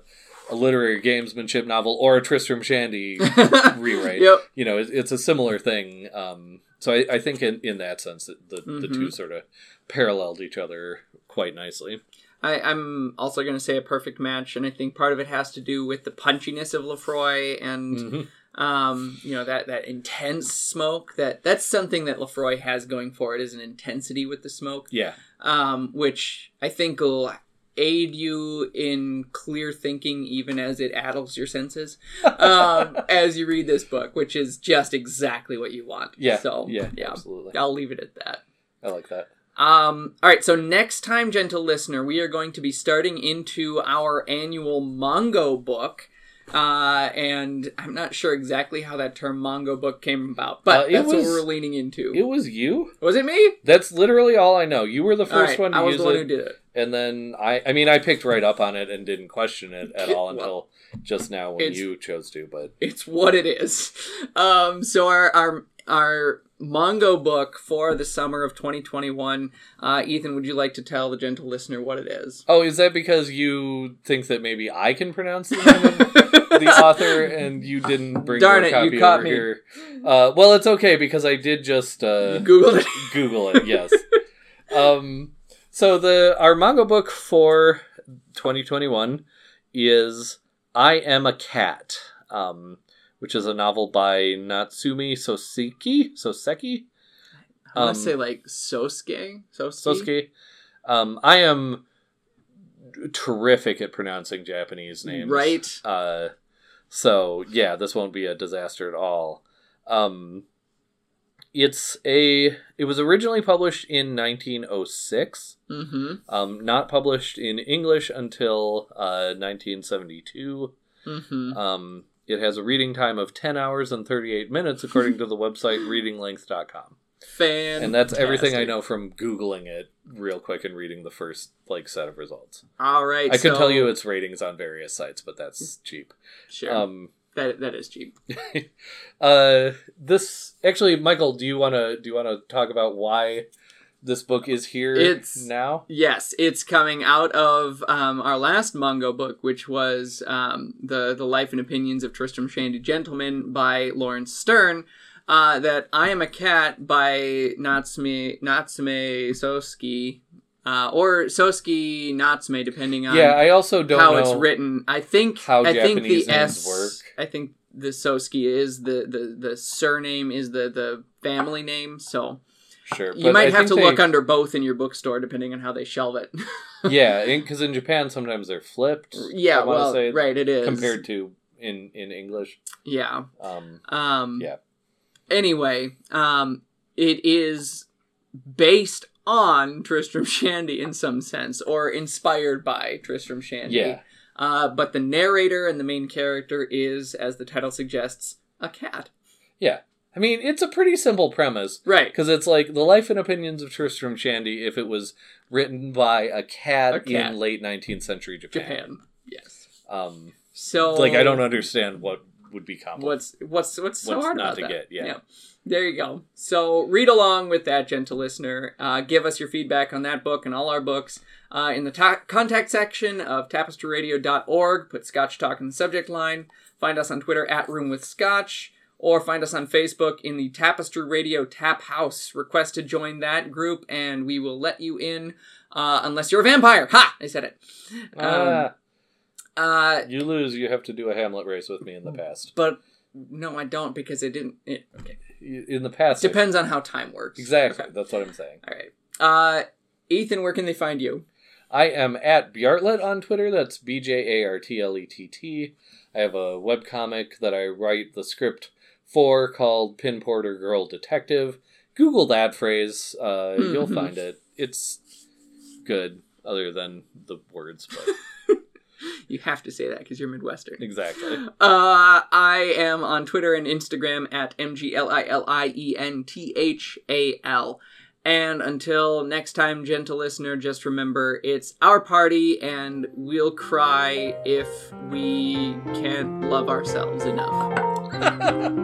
S2: a literary gamesmanship novel, or a Tristram Shandy rewrite.
S1: Yep.
S2: You know, it, it's a similar thing. Um, so I, I think in, in that sense, that the the two
S1: Mhm.
S2: sort of paralleled each other quite nicely.
S1: I, I'm also going to say a perfect match, and I think part of it has to do with the punchiness of Laphroaig and
S2: Mhm.
S1: um, you know that that intense smoke. That that's something that Laphroaig has going for it is an intensity with the smoke,
S2: Yeah,
S1: um, which I think will aid you in clear thinking, even as it addles your senses um, as you read this book, which is just exactly what you want.
S2: yeah,
S1: So
S2: yeah,
S1: yeah,
S2: absolutely.
S1: I'll leave it at that.
S2: I like that.
S1: Um, all right, so next time, gentle listener, we are going to be starting into our annual Mongo book. Uh, and I'm not sure exactly how that term Mongo book came about, but
S2: Uh,
S1: that's
S2: was-
S1: what we're leaning into.
S2: It was you.
S1: was it me?
S2: That's literally all I know. You were the first
S1: right,
S2: one
S1: I was
S2: use
S1: the one
S2: it.
S1: who did it.
S2: And then I, I mean, I picked right up on it and didn't question it at all
S1: Well,
S2: until just now when you chose to. But
S1: It's what it is. Um, so our our our Mongo book for the summer of 2021. Uh, Ethan, would you like to tell the gentle listener what it is?
S2: oh, is that because you think that maybe I can pronounce the name of the author and you didn't bring
S1: Darn
S2: your
S1: it, you
S2: copy
S1: caught
S2: over
S1: me.
S2: here? Uh, well, it's okay because I did just uh,
S1: Google it.
S2: Google it. Yes. um. So the our Mongo book for 2021 is "I Am a Cat," um, which is a novel by Natsume Soseki. Soseki.
S1: I want
S2: Um,
S1: to say like Sosuke. Sosuke.
S2: Sosuke. Um, I am terrific at pronouncing Japanese names.
S1: Right.
S2: Uh, so yeah, this won't be a disaster at all. Um, it's a. It was originally published in 1906.
S1: Mm-hmm.
S2: Um, not published in English until uh, 1972.
S1: Mm-hmm.
S2: Um, it has a reading time of 10 hours and 38 minutes, according to the website readinglength.com.
S1: Fan.
S2: And that's everything I know from Googling it real quick and reading the first like set of results.
S1: All right.
S2: I can
S1: so-
S2: tell you its ratings on various sites, but that's cheap.
S1: Sure.
S2: Um,
S1: that that is cheap.
S2: uh, this actually, Michael, do you want to do you want to talk about why this book is here
S1: It's-
S2: now?
S1: Yes, it's coming out of um, our last Mongo book, which was um, the the Life and Opinions of Tristram Shandy Gentleman by Laurence Sterne. Uh, that I Am a Cat by Natsume Natsume Sosuke, uh, or Sosuke Natsume, depending on
S2: yeah, I also don't
S1: how it's written. I think
S2: how
S1: I think
S2: Japanese
S1: the
S2: names
S1: S.
S2: work.
S1: I think the Sosuke is the, the the surname is the the family name. So
S2: Sure,
S1: you might
S2: I
S1: have to look under both in your bookstore, depending on how they shelve it.
S2: yeah, because in Japan sometimes they're flipped.
S1: yeah, well,
S2: say,
S1: right, it is
S2: compared to in in English.
S1: yeah.
S2: Um,
S1: Um,
S2: Yeah.
S1: Anyway, um, it is based on Tristram Shandy in some sense, or inspired by Tristram Shandy.
S2: yeah,
S1: Uh, but the narrator and the main character is, as the title suggests, a cat.
S2: yeah. I mean, it's a pretty simple premise
S1: Right.
S2: because it's like the life and opinions of Tristram Shandy if it was written by a cat,
S1: A cat.
S2: in late 19th century Japan.
S1: Japan. Yes.
S2: Um,
S1: So
S2: like I don't understand what would be complicated.
S1: What's what's what's so
S2: What's
S1: hard
S2: not
S1: about
S2: to
S1: that?
S2: get, yeah.
S1: There you go. So read along with that, gentle listener. Uh, give us your feedback on that book and all our books uh, in the ta- contact section of tapestryradio.org. Put Scotch Talk in the subject line. Find us on Twitter at Room with Scotch, or find us on Facebook in the Tapestry Radio Tap House. Request to join that group, and we will let you in. Uh, unless you're a vampire. Ha! I said it. Um,
S2: ah,
S1: uh,
S2: you lose. You have to do a Hamlet race with me in the past.
S1: but no, I don't because it didn't. It, okay.
S2: In the past,
S1: Depends on how time works.
S2: Exactly.
S1: Okay.
S2: That's what I'm saying.
S1: All right. Uh, Ethan, where can they find you?
S2: I am at Bjartlett on Twitter. That's B J A R T L E T T. I have a webcomic that I write the script for called Pin Porter Girl Detective. Google that phrase. Uh, You'll
S1: Mhm.
S2: find it. It's good, other than the words. But
S1: You have to say that because you're Midwestern.
S2: Exactly.
S1: Uh, I am on Twitter and Instagram at M G L I L I E N T H A L. And until next time, gentle listener, just remember it's our party and we'll cry if we can't love ourselves enough.